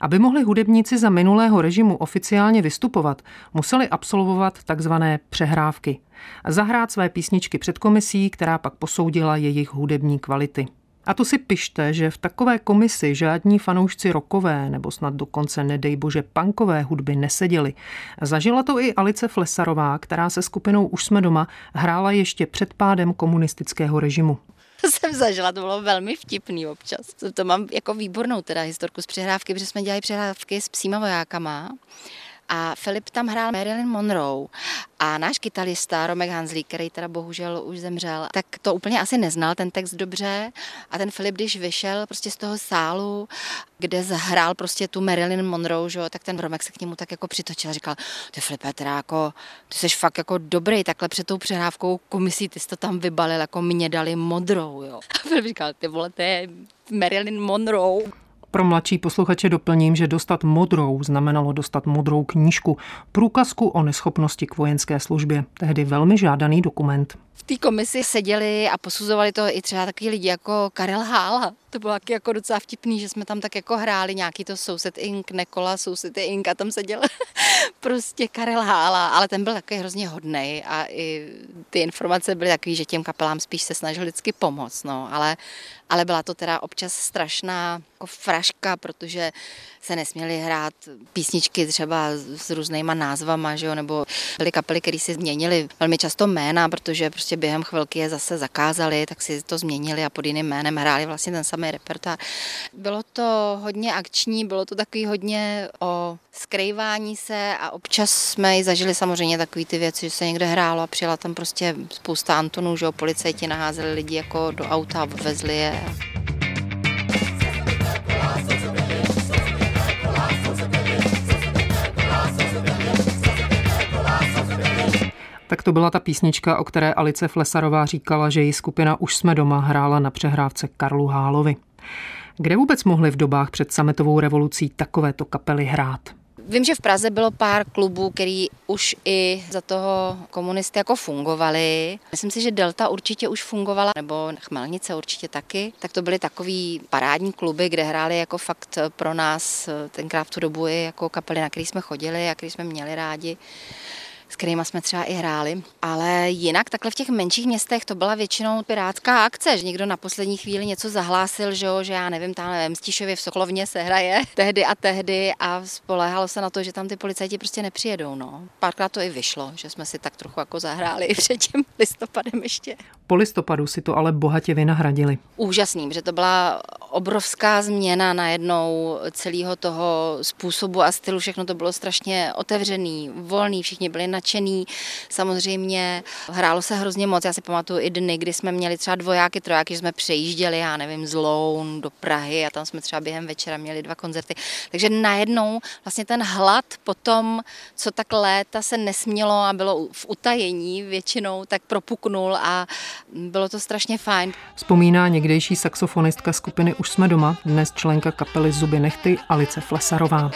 Aby mohli hudebníci za minulého režimu oficiálně vystupovat, museli absolvovat takzvané přehrávky. Zahrát své písničky před komisí, která pak posoudila jejich hudební kvality. A to si pište, že v takové komisi žádní fanoušci rokové nebo snad dokonce nedej bože punkové hudby neseděli. Zažila to i Alice Flesarová, která se skupinou Už jsme doma hrála ještě před pádem komunistického režimu. To jsem zažila, to bylo velmi vtipný občas. To, to mám jako výbornou teda historku z přehrávky, protože jsme dělali přehrávky s psíma vojákama a Filip tam hrál Marilyn Monroe a náš kytarista Romek Hanzlík, který teda bohužel už zemřel, tak to úplně asi neznal ten text dobře a ten Filip, když vyšel prostě z toho sálu, kde zahrál prostě tu Marilyn Monroe, že, tak ten Romek se k němu tak jako přitočil a říkal, ty Filipe, teda jako, ty jsi fakt jako dobrý, takhle před tou přehrávkou komisí, ty jsi to tam vybalil, jako mě dali modrou, jo. A Filip říkal, ty vole, to je Marilyn Monroe. Pro mladší posluchače doplním, že dostat modrou znamenalo dostat modrou knížku, průkazku o neschopnosti k vojenské službě, tehdy velmi žádaný dokument. V té komisi seděli a posuzovali to i třeba takový lidi jako Karel Hála. To bylo taky jako docela vtipný, že jsme tam tak jako hráli nějaký to Soused Ink, Nekola, Soused Ink a tam seděl prostě Karel Hála, ale ten byl takový hrozně hodnej a i ty informace byly takový, že těm kapelám spíš se snažil vždycky pomoct, no, ale, ale byla to teda občas strašná jako fraška, protože se nesměly hrát písničky třeba s různýma názvama, že jo, nebo byly kapely, které si změnily velmi často jména, protože prostě během chvilky je zase zakázali, tak si to změnili a pod jiným jménem hráli vlastně ten samý repertoár. Bylo to hodně akční, bylo to takový hodně o skrývání se a občas jsme i zažili samozřejmě takové ty věci, že se někde hrálo a přijela tam prostě spousta Antonů, že jo, policajti naházeli lidi jako do auta a odvezli je. Tak to byla ta písnička, o které Alice Flesarová říkala, že její skupina Už jsme doma hrála na přehrávce Karlu Hálovi. Kde vůbec mohly v dobách před sametovou revolucí takovéto kapely hrát? Vím, že v Praze bylo pár klubů, který už i za toho komunisty jako fungovali. Myslím si, že Delta určitě už fungovala, nebo Chmelnice určitě taky. Tak to byly takový parádní kluby, kde hráli jako fakt pro nás tenkrát v tu dobu i jako kapely, na který jsme chodili a který jsme měli rádi s kterými jsme třeba i hráli. Ale jinak takhle v těch menších městech to byla většinou pirátská akce, že někdo na poslední chvíli něco zahlásil, že, jo, že já nevím, tam v Mstišově v Soklovně se hraje tehdy a tehdy a spoléhalo se na to, že tam ty policajti prostě nepřijedou. No. Párkrát to i vyšlo, že jsme si tak trochu jako zahráli i před tím listopadem ještě. Po listopadu si to ale bohatě vynahradili. Úžasným, že to byla obrovská změna najednou celého toho způsobu a stylu. Všechno to bylo strašně otevřený, volný, všichni byli nadšený. Samozřejmě hrálo se hrozně moc. Já si pamatuju i dny, kdy jsme měli třeba dvojáky, trojáky, že jsme přejížděli, já nevím, z Loun do Prahy a tam jsme třeba během večera měli dva koncerty. Takže najednou vlastně ten hlad po tom, co tak léta se nesmělo a bylo v utajení většinou, tak propuknul a bylo to strašně fajn. Vzpomíná někdejší saxofonistka skupiny Už jsme doma, dnes členka kapely Zuby nechty Alice Flesarová.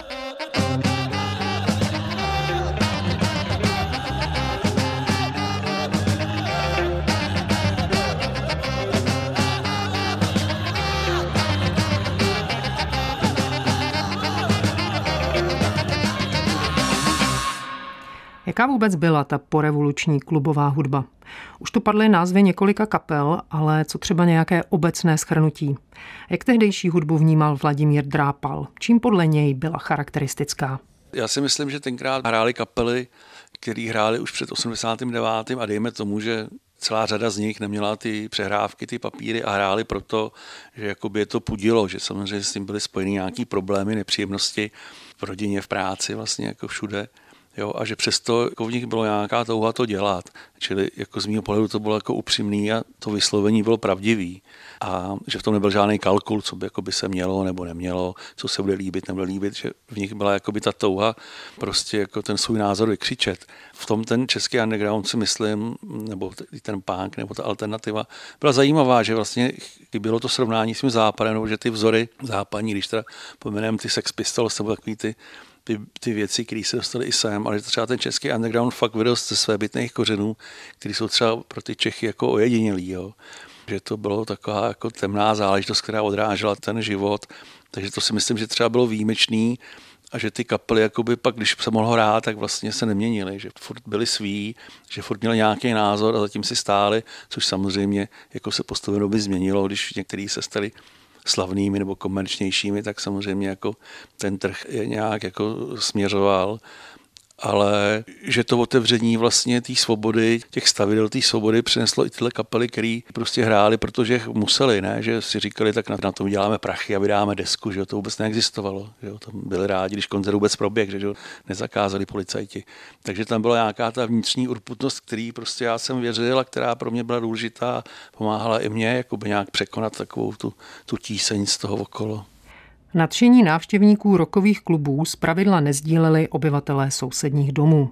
Jaká vůbec byla ta porevoluční klubová hudba? Už tu padly názvy několika kapel, ale co třeba nějaké obecné schrnutí? Jak tehdejší hudbu vnímal Vladimír Drápal? Čím podle něj byla charakteristická? Já si myslím, že tenkrát hrály kapely, které hrály už před 89. a dejme tomu, že celá řada z nich neměla ty přehrávky, ty papíry a hráli proto, že jakoby je to pudilo, že samozřejmě s tím byly spojeny nějaké problémy, nepříjemnosti v rodině, v práci, vlastně jako všude. Jo, a že přesto jako v nich bylo nějaká touha to dělat. Čili jako z mého pohledu to bylo jako upřímný a to vyslovení bylo pravdivý. A že v tom nebyl žádný kalkul, co by, jako by se mělo nebo nemělo, co se bude líbit, nebude líbit, že v nich byla jako by ta touha prostě jako ten svůj názor vykřičet. V tom ten český underground si myslím, nebo ten punk, nebo ta alternativa, byla zajímavá, že vlastně bylo to srovnání s tím západem, nebo že ty vzory západní, když teda pomenujeme ty Sex Pistols, nebo takový ty ty, ty věci, které se dostaly i sem, ale třeba ten český underground fakt vyrost ze své bytných kořenů, které jsou třeba pro ty Čechy jako ojedinělý. Jo. Že to bylo taková jako temná záležitost, která odrážela ten život. Takže to si myslím, že třeba bylo výjimečný a že ty kapely, jakoby pak, když se mohlo hrát, tak vlastně se neměnily, že furt byli sví, že furt měli nějaký názor a zatím si stáli, což samozřejmě jako se postupně doby změnilo, když některý se stali slavnými nebo komerčnějšími, tak samozřejmě jako ten trh je nějak jako směřoval ale že to otevření vlastně té svobody, těch stavidel té svobody přineslo i tyhle kapely, které prostě hráli, protože museli, ne? že si říkali, tak na, na tom děláme prachy a vydáme desku, že to vůbec neexistovalo. Že jo? Tam byli rádi, když koncert vůbec proběh, že jo? nezakázali policajti. Takže tam byla nějaká ta vnitřní urputnost, který prostě já jsem věřil a která pro mě byla důležitá, pomáhala i mě nějak překonat takovou tu, tu tíseň z toho okolo. Nadšení návštěvníků rokových klubů zpravidla nezdíleli obyvatelé sousedních domů.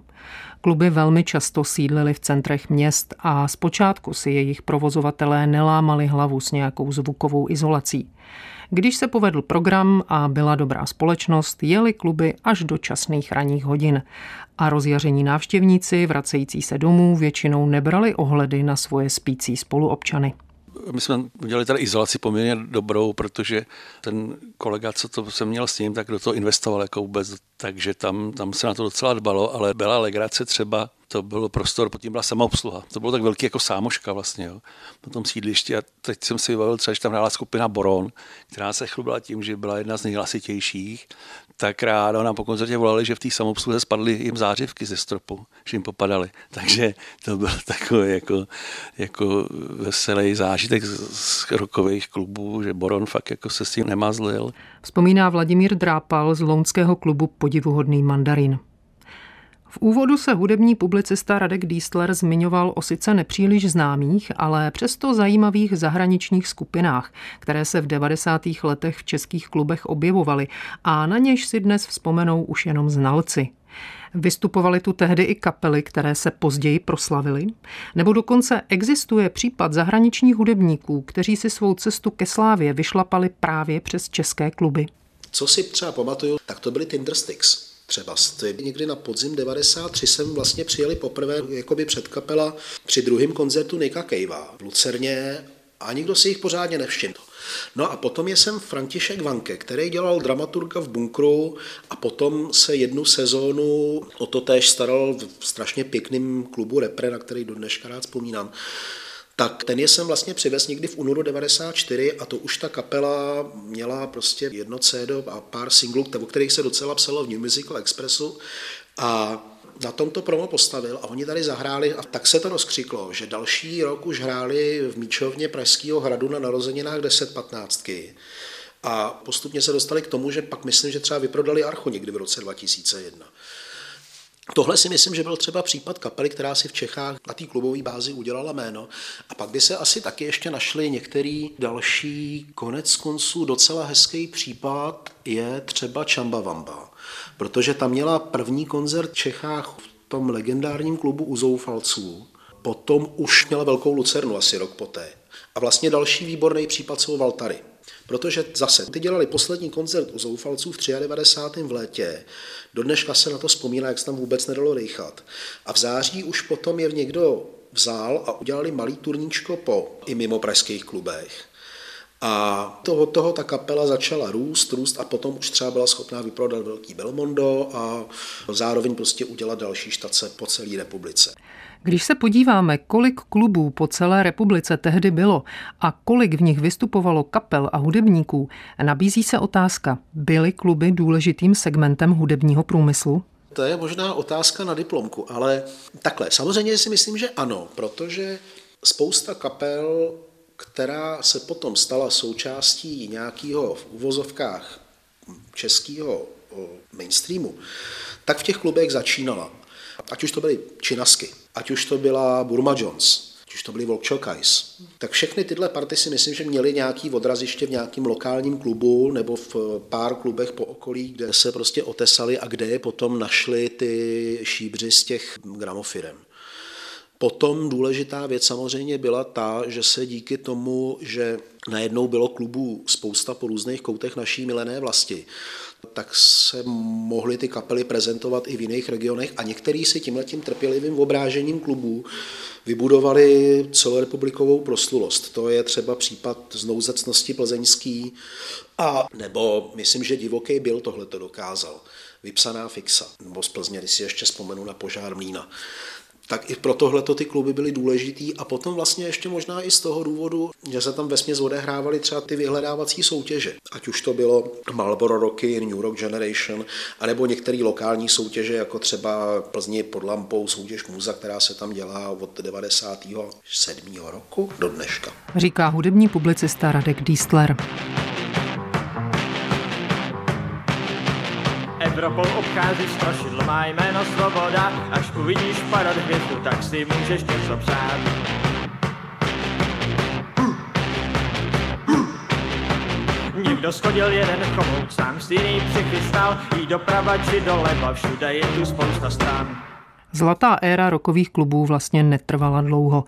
Kluby velmi často sídlily v centrech měst a zpočátku si jejich provozovatelé nelámali hlavu s nějakou zvukovou izolací. Když se povedl program a byla dobrá společnost, jeli kluby až do časných ranních hodin a rozjaření návštěvníci vracející se domů většinou nebrali ohledy na svoje spící spoluobčany my jsme udělali tady izolaci poměrně dobrou, protože ten kolega, co to jsem měl s ním, tak do toho investoval jako vůbec, takže tam, tam se na to docela dbalo, ale byla legrace třeba to byl prostor, pod tím byla samoobsluha. To bylo tak velký jako sámoška vlastně, jo, na tom sídlišti. A teď jsem si vybavil třeba, že tam hrála skupina Boron, která se chlubila tím, že byla jedna z nejhlasitějších. Tak ráno nám po koncertě volali, že v té samoobsluze spadly jim zářivky ze stropu, že jim popadaly. Takže to byl takový jako, jako veselý zážitek z rokových klubů, že Boron fakt jako se s tím nemazlil. Vzpomíná Vladimír Drápal z lounského klubu Podivuhodný mandarin. V úvodu se hudební publicista Radek Dístler zmiňoval o sice nepříliš známých, ale přesto zajímavých zahraničních skupinách, které se v 90. letech v českých klubech objevovaly a na něž si dnes vzpomenou už jenom znalci. Vystupovaly tu tehdy i kapely, které se později proslavily? Nebo dokonce existuje případ zahraničních hudebníků, kteří si svou cestu ke slávě vyšlapali právě přes české kluby? Co si třeba pamatuju, tak to byly Tindersticks třeba. Někdy na podzim 93 jsem vlastně přijeli poprvé jakoby před kapela při druhém koncertu Nika Kejva v Lucerně a nikdo si jich pořádně nevšiml. No a potom je sem František Vanke, který dělal dramaturga v bunkru a potom se jednu sezónu o to též staral v strašně pěkným klubu Repre, na který do dneška rád vzpomínám tak ten je jsem vlastně přivez někdy v únoru 94 a to už ta kapela měla prostě jedno CD a pár singlů, o kterých se docela psalo v New Musical Expressu a na tom to promo postavil a oni tady zahráli a tak se to rozkřiklo, že další rok už hráli v Míčovně Pražského hradu na narozeninách 10-15. A postupně se dostali k tomu, že pak myslím, že třeba vyprodali Archu někdy v roce 2001. Tohle si myslím, že byl třeba případ kapely, která si v Čechách na té klubové bázi udělala jméno. A pak by se asi taky ještě našli některý další konec konců docela hezký případ je třeba Čamba Vamba. Protože tam měla první koncert v Čechách v tom legendárním klubu u Zoufalců. Potom už měla velkou lucernu asi rok poté. A vlastně další výborný případ jsou Valtary. Protože zase, ty dělali poslední koncert u Zoufalců v 93. v létě, do dneška se na to vzpomíná, jak se tam vůbec nedalo dejchat. A v září už potom je někdo vzal a udělali malý turníčko po i mimo pražských klubech. A to, od toho ta kapela začala růst, růst a potom už třeba byla schopná vyprodat velký Belmondo a zároveň prostě udělat další štace po celé republice. Když se podíváme, kolik klubů po celé republice tehdy bylo a kolik v nich vystupovalo kapel a hudebníků, nabízí se otázka, byly kluby důležitým segmentem hudebního průmyslu? To je možná otázka na diplomku, ale takhle. Samozřejmě si myslím, že ano, protože spousta kapel, která se potom stala součástí nějakého v uvozovkách českého mainstreamu, tak v těch klubech začínala. Ať už to byly činasky, ať už to byla Burma Jones, ať už to byly Volkčokajs. Tak všechny tyhle party si myslím, že měly nějaký odraziště v nějakém lokálním klubu nebo v pár klubech po okolí, kde se prostě otesali a kde je potom našli ty šíbři z těch gramofirem. Potom důležitá věc samozřejmě byla ta, že se díky tomu, že najednou bylo klubů spousta po různých koutech naší milené vlasti, tak se mohly ty kapely prezentovat i v jiných regionech a některý si tímhletím trpělivým obrážením klubů vybudovali celorepublikovou proslulost. To je třeba případ znouzecnosti plzeňský a nebo myslím, že divoký byl tohle to dokázal. Vypsaná fixa, nebo z Plzně, když si ještě vzpomenu na požár Mlína tak i pro tohle ty kluby byly důležitý a potom vlastně ještě možná i z toho důvodu, že se tam vesměs odehrávaly třeba ty vyhledávací soutěže. Ať už to bylo Marlboro Rocky, New Rock Generation, anebo některé lokální soutěže, jako třeba Plzni pod lampou soutěž Muza, která se tam dělá od 97. roku do dneška. Říká hudební publicista Radek Dístler. Evropou obchází strašidlo, má jméno svoboda, až uvidíš padat hvězdu, tak si můžeš něco přát. Někdo schodil jeden chomout, sám si jiný přichystal, jí doprava či doleva, všude je tu spousta stran. Zlatá éra rokových klubů vlastně netrvala dlouho.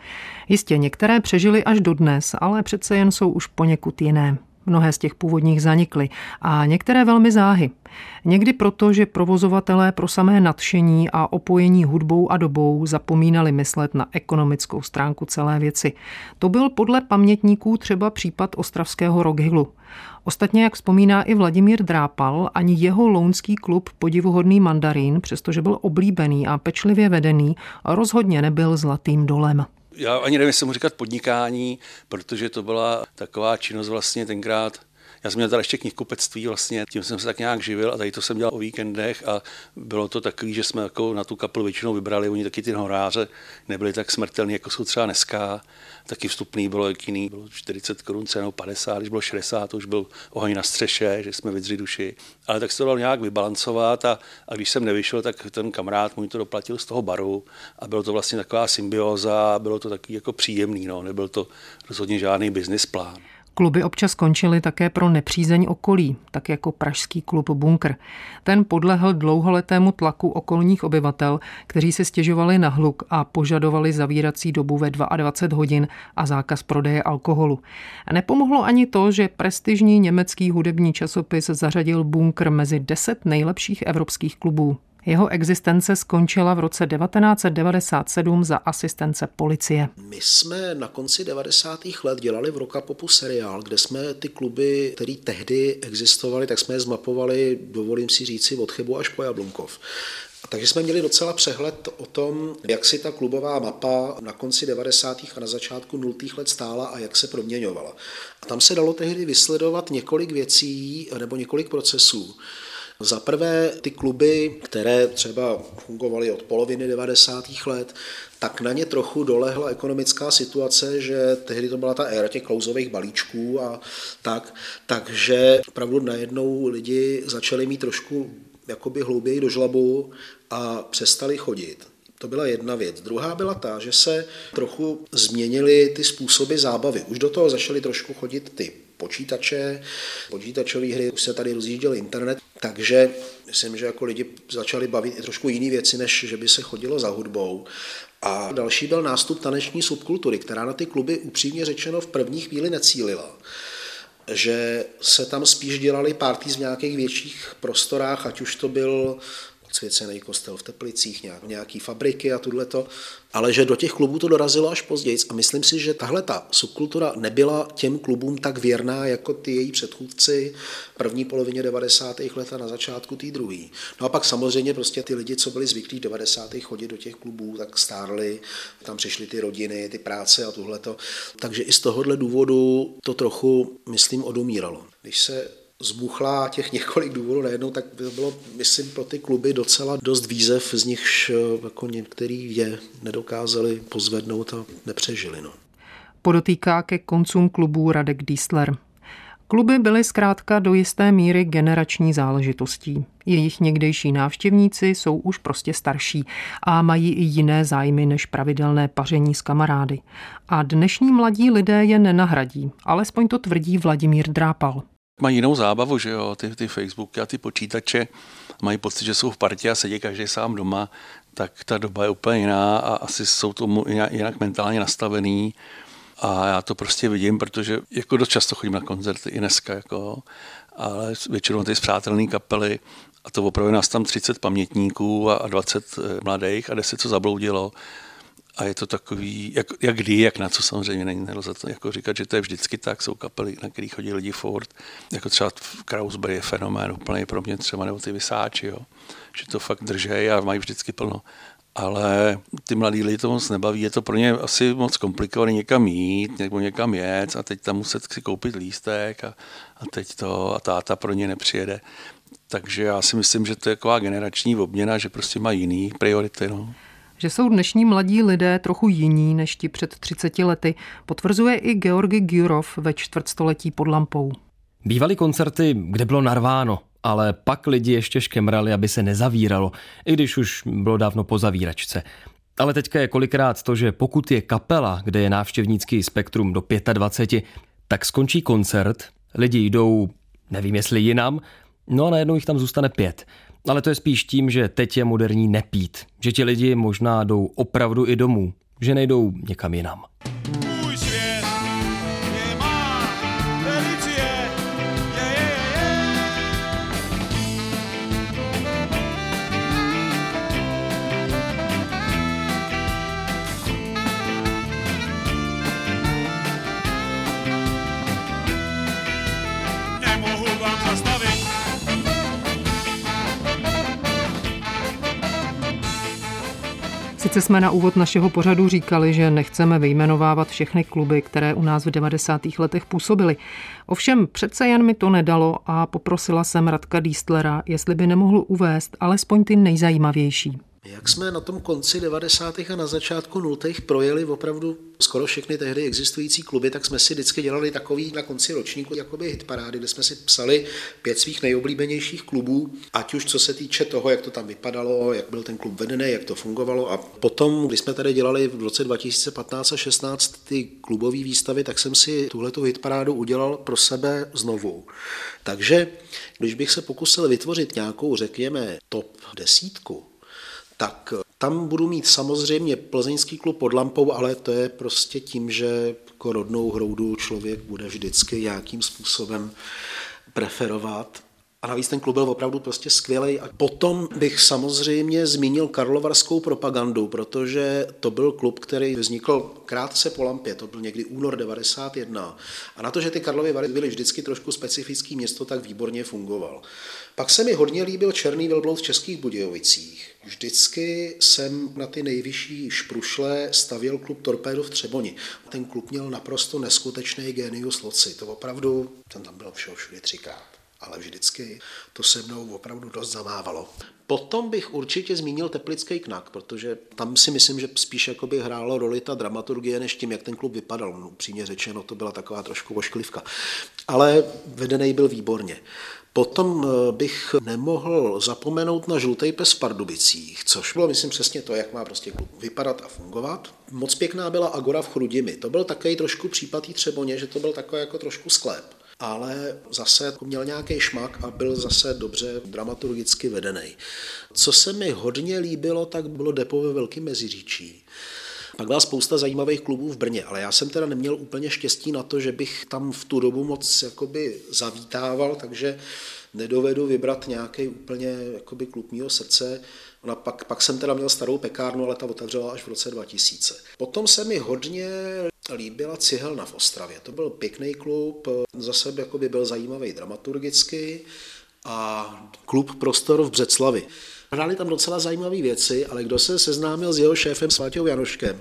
Jistě některé přežily až dodnes, ale přece jen jsou už poněkud jiné. Mnohé z těch původních zanikly a některé velmi záhy. Někdy proto, že provozovatelé pro samé nadšení a opojení hudbou a dobou zapomínali myslet na ekonomickou stránku celé věci. To byl podle pamětníků třeba případ ostravského Rockhillu. Ostatně, jak vzpomíná i Vladimír Drápal, ani jeho lounský klub podivuhodný Mandarín, přestože byl oblíbený a pečlivě vedený, rozhodně nebyl zlatým dolem já ani nevím, jestli mu říkat podnikání, protože to byla taková činnost vlastně tenkrát, já jsem měl tady ještě knihkupectví vlastně, tím jsem se tak nějak živil a tady to jsem dělal o víkendech a bylo to takový, že jsme jako na tu kapelu většinou vybrali, oni taky ty horáře nebyli tak smrtelní, jako jsou třeba dneska. Taky vstupný bylo jak jiný, bylo 40 korun cenou 50, když bylo 60, to už byl oheň na střeše, že jsme vydři duši. Ale tak se to dalo nějak vybalancovat a, a když jsem nevyšel, tak ten kamarád můj to doplatil z toho baru a bylo to vlastně taková symbioza, bylo to taky jako příjemný, no. nebyl to rozhodně žádný business plán. Kluby občas končily také pro nepřízeň okolí, tak jako pražský klub Bunker. Ten podlehl dlouholetému tlaku okolních obyvatel, kteří se stěžovali na hluk a požadovali zavírací dobu ve 22 hodin a zákaz prodeje alkoholu. Nepomohlo ani to, že prestižní německý hudební časopis zařadil Bunker mezi 10 nejlepších evropských klubů. Jeho existence skončila v roce 1997 za asistence policie. My jsme na konci 90. let dělali v Rokapopu seriál, kde jsme ty kluby, které tehdy existovaly, tak jsme je zmapovali, dovolím si říci, od Chybu až po Jablunkov. Takže jsme měli docela přehled o tom, jak si ta klubová mapa na konci 90. a na začátku 0. let stála a jak se proměňovala. A tam se dalo tehdy vysledovat několik věcí nebo několik procesů. Za prvé ty kluby, které třeba fungovaly od poloviny 90. let, tak na ně trochu dolehla ekonomická situace, že tehdy to byla ta éra těch klouzových balíčků a tak, takže opravdu najednou lidi začali mít trošku jakoby hlouběji do žlabu a přestali chodit. To byla jedna věc. Druhá byla ta, že se trochu změnily ty způsoby zábavy. Už do toho začaly trošku chodit ty počítače, počítačové hry, už se tady rozjížděl internet, takže myslím, že jako lidi začali bavit i trošku jiné věci, než že by se chodilo za hudbou. A další byl nástup taneční subkultury, která na ty kluby upřímně řečeno v první chvíli necílila že se tam spíš dělali party v nějakých větších prostorách, ať už to byl svěcený kostel v Teplicích, nějak, nějaký fabriky a to, ale že do těch klubů to dorazilo až později a myslím si, že tahle ta subkultura nebyla těm klubům tak věrná jako ty její předchůdci první polovině 90. let a na začátku té druhé. No a pak samozřejmě prostě ty lidi, co byli zvyklí v 90. chodit do těch klubů, tak stárli, tam přišly ty rodiny, ty práce a tohleto. Takže i z tohohle důvodu to trochu, myslím, odumíralo. Když se zbuchla těch několik důvodů najednou, tak by bylo, myslím, pro ty kluby docela dost výzev, z nichž eh, jako některý je nedokázali pozvednout a nepřežili. No. Podotýká ke koncům klubů Radek Diesler. Kluby byly zkrátka do jisté míry generační záležitostí. Jejich někdejší návštěvníci jsou už prostě starší a mají i jiné zájmy než pravidelné paření s kamarády. A dnešní mladí lidé je nenahradí, alespoň to tvrdí Vladimír Drápal. Mají jinou zábavu, že jo, ty, ty Facebooky a ty počítače, mají pocit, že jsou v partě a sedí každý sám doma, tak ta doba je úplně jiná a asi jsou tomu jinak mentálně nastavený. A já to prostě vidím, protože jako dost často chodím na koncerty i dneska, jako, ale většinou ty zpřátelné kapely a to opravdu nás tam 30 pamětníků a 20 eh, mladých a 10 co zabloudilo a je to takový, jak, jak kdy, jak na co samozřejmě není, nelze to jako říkat, že to je vždycky tak, jsou kapely, na který chodí lidi furt, jako třeba Krausberg je fenomén úplně pro mě třeba, nebo ty vysáči, jo, že to fakt držej a mají vždycky plno. Ale ty mladí lidi to moc nebaví, je to pro ně asi moc komplikované někam jít, nebo někam jet a teď tam muset si koupit lístek a, a teď to a táta pro ně nepřijede. Takže já si myslím, že to je taková generační obměna, že prostě má jiný priority. No. Že jsou dnešní mladí lidé trochu jiní než ti před 30 lety, potvrzuje i Georgi Gyurov ve čtvrtstoletí pod lampou. Bývaly koncerty, kde bylo narváno, ale pak lidi ještě škemrali, aby se nezavíralo, i když už bylo dávno po zavíračce. Ale teďka je kolikrát to, že pokud je kapela, kde je návštěvnický spektrum do 25, tak skončí koncert, lidi jdou, nevím jestli jinam, no a najednou jich tam zůstane pět. Ale to je spíš tím, že teď je moderní nepít. Že ti lidi možná jdou opravdu i domů. Že nejdou někam jinam. Sice jsme na úvod našeho pořadu říkali, že nechceme vyjmenovávat všechny kluby, které u nás v 90. letech působily. Ovšem přece jen mi to nedalo a poprosila jsem Radka Diestlera, jestli by nemohl uvést alespoň ty nejzajímavější. Jak jsme na tom konci 90. a na začátku 0. projeli opravdu skoro všechny tehdy existující kluby, tak jsme si vždycky dělali takový na konci ročníku jakoby hitparády, kde jsme si psali pět svých nejoblíbenějších klubů, ať už co se týče toho, jak to tam vypadalo, jak byl ten klub vedený, jak to fungovalo. A potom, když jsme tady dělali v roce 2015 a 16 ty klubové výstavy, tak jsem si tuhletu hitparádu udělal pro sebe znovu. Takže když bych se pokusil vytvořit nějakou, řekněme, top desítku, tak tam budu mít samozřejmě plzeňský klub pod lampou, ale to je prostě tím, že jako rodnou hroudu člověk bude vždycky nějakým způsobem preferovat. A navíc ten klub byl opravdu prostě skvělý. A potom bych samozřejmě zmínil karlovarskou propagandu, protože to byl klub, který vznikl krátce po lampě, to byl někdy únor 91. A na to, že ty Karlovy Vary byly vždycky trošku specifický město, tak výborně fungoval. Pak se mi hodně líbil Černý velbloud v Českých Budějovicích. Vždycky jsem na ty nejvyšší šprušle stavěl klub Torpédo v Třeboni. Ten klub měl naprosto neskutečný genius loci. To opravdu, ten tam byl všeho všude třikrát. Ale vždycky to se mnou opravdu dost zamávalo. Potom bych určitě zmínil Teplický knak, protože tam si myslím, že spíš jakoby hrálo roli ta dramaturgie, než tím, jak ten klub vypadal. No, upřímně řečeno, to byla taková trošku ošklivka. Ale vedený byl výborně. Potom eh, bych nemohl zapomenout na žlutý pes v Pardubicích, což bylo, myslím, přesně to, jak má prostě klub vypadat a fungovat. Moc pěkná byla Agora v Chrudimi. To byl takový trošku případ Třeboně, že to byl takový jako trošku sklep ale zase měl nějaký šmak a byl zase dobře dramaturgicky vedený. Co se mi hodně líbilo, tak bylo depo ve Velkým Meziříčí Pak byla spousta zajímavých klubů v Brně, ale já jsem teda neměl úplně štěstí na to, že bych tam v tu dobu moc jakoby zavítával, takže nedovedu vybrat nějaký úplně jakoby klub mýho srdce. Ona pak, pak jsem teda měl starou pekárnu, ale ta otevřela až v roce 2000. Potom se mi hodně líbila Cihelna v Ostravě. To byl pěkný klub, zase jakoby byl zajímavý dramaturgicky a klub Prostor v Břeclavi. Hráli tam docela zajímavé věci, ale kdo se seznámil s jeho šéfem Svátěou Janoškem,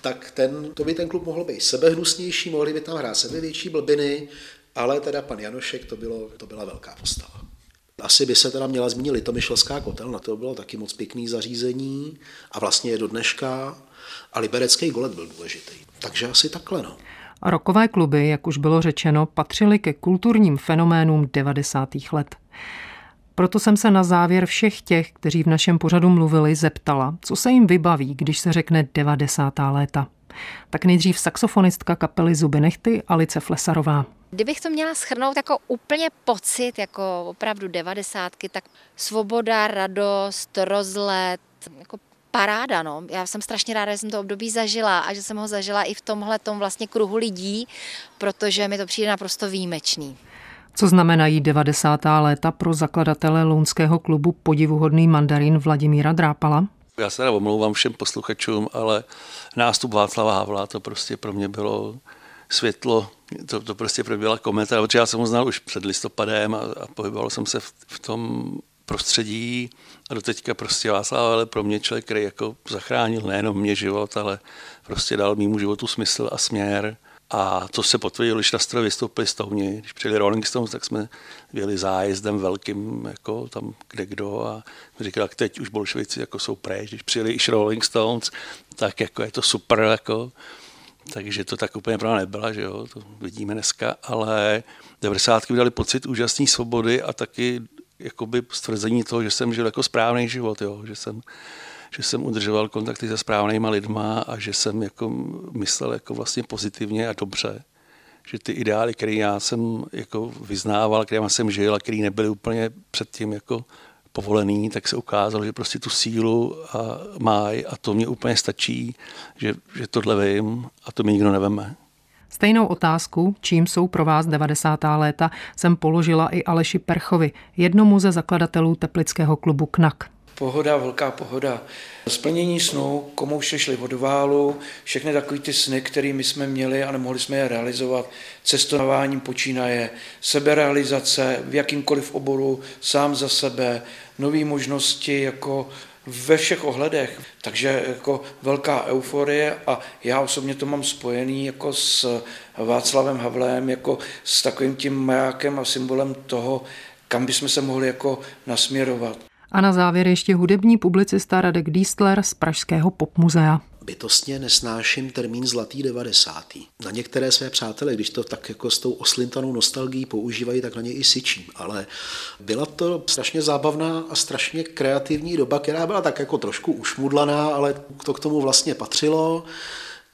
tak ten, to by ten klub mohl být sebehnusnější, mohli by tam hrát sebevětší blbiny, ale teda pan Janošek to, bylo, to byla velká postava. Asi by se teda měla zmínit Litomyšlská kotelna, to bylo taky moc pěkný zařízení a vlastně je do dneška a liberecký golet byl důležitý. Takže asi takhle no. Rokové kluby, jak už bylo řečeno, patřily ke kulturním fenoménům 90. let. Proto jsem se na závěr všech těch, kteří v našem pořadu mluvili, zeptala, co se jim vybaví, když se řekne 90. léta. Tak nejdřív saxofonistka kapely Zuby Nechty Alice Flesarová. Kdybych to měla schrnout jako úplně pocit, jako opravdu devadesátky, tak svoboda, radost, rozlet, jako paráda, no. Já jsem strašně ráda, že jsem to období zažila a že jsem ho zažila i v tomhle tom vlastně kruhu lidí, protože mi to přijde naprosto výjimečný. Co znamenají 90. léta pro zakladatele lounského klubu Podivuhodný mandarin Vladimíra Drápala? Já se omlouvám všem posluchačům, ale nástup Václava Havla to prostě pro mě bylo světlo, to, to prostě pro mě byla kometa, protože já jsem ho znal už před listopadem a, a pohyboval jsem se v, v tom prostředí a do teďka prostě Václav ale pro mě člověk, který jako zachránil nejenom mě život, ale prostě dal mýmu životu smysl a směr. A to se potvrdilo, když na stroj vystoupili Stouni. Když přijeli Rolling Stones, tak jsme byli zájezdem velkým, jako tam kde kdo a říkali, teď už bolševici jako jsou pryč. Když přijeli i Rolling Stones, tak jako je to super, jako, takže to tak úplně pravda nebyla, že jo, to vidíme dneska, ale 90. dali pocit úžasné svobody a taky jakoby stvrzení toho, že jsem žil jako správný život, jo, že jsem že jsem udržoval kontakty se správnýma lidma a že jsem jako myslel jako vlastně pozitivně a dobře. Že ty ideály, které já jsem jako vyznával, které jsem žil a které nebyly úplně předtím jako povolený, tak se ukázalo, že prostě tu sílu a máj a to mě úplně stačí, že, že tohle vím a to mi nikdo neveme. Stejnou otázku, čím jsou pro vás 90. léta, jsem položila i Aleši Perchovi, jednomu ze zakladatelů teplického klubu KNAK pohoda, velká pohoda. Splnění snů, komu vše šli od válu, všechny takové ty sny, které my jsme měli a nemohli jsme je realizovat, cestováním počínaje, seberealizace v jakýmkoliv oboru, sám za sebe, nové možnosti jako ve všech ohledech. Takže jako velká euforie a já osobně to mám spojený jako s Václavem Havlem, jako s takovým tím majákem a symbolem toho, kam bychom se mohli jako nasměrovat. A na závěr ještě hudební publicista Radek Dístler z Pražského popmuzea. Bytostně nesnáším termín zlatý 90. Na některé své přátele, když to tak jako s tou oslintanou nostalgií používají, tak na ně i syčím. Ale byla to strašně zábavná a strašně kreativní doba, která byla tak jako trošku ušmudlaná, ale to k tomu vlastně patřilo.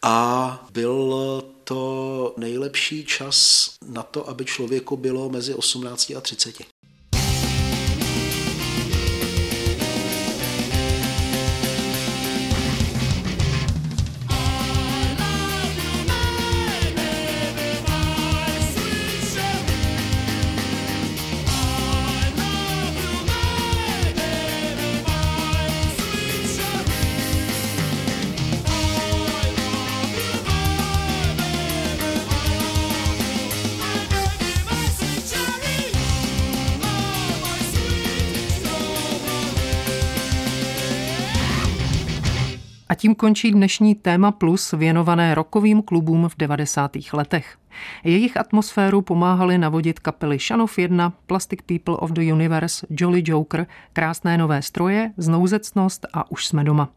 A byl to nejlepší čas na to, aby člověku bylo mezi 18 a 30. tím končí dnešní téma plus věnované rokovým klubům v 90. letech. Jejich atmosféru pomáhali navodit kapely Shanov 1, Plastic People of the Universe, Jolly Joker, Krásné nové stroje, Znouzecnost a Už jsme doma.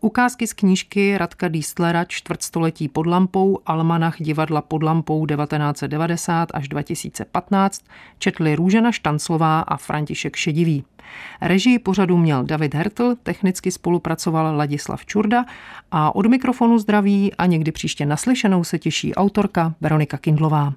Ukázky z knížky Radka Diestlera Čtvrtstoletí pod lampou, Almanach divadla pod lampou 1990 až 2015 četli Růžena Štanclová a František Šedivý. Režii pořadu měl David Hertl, technicky spolupracoval Ladislav Čurda a od mikrofonu zdraví a někdy příště naslyšenou se těší autorka Veronika Kindlová.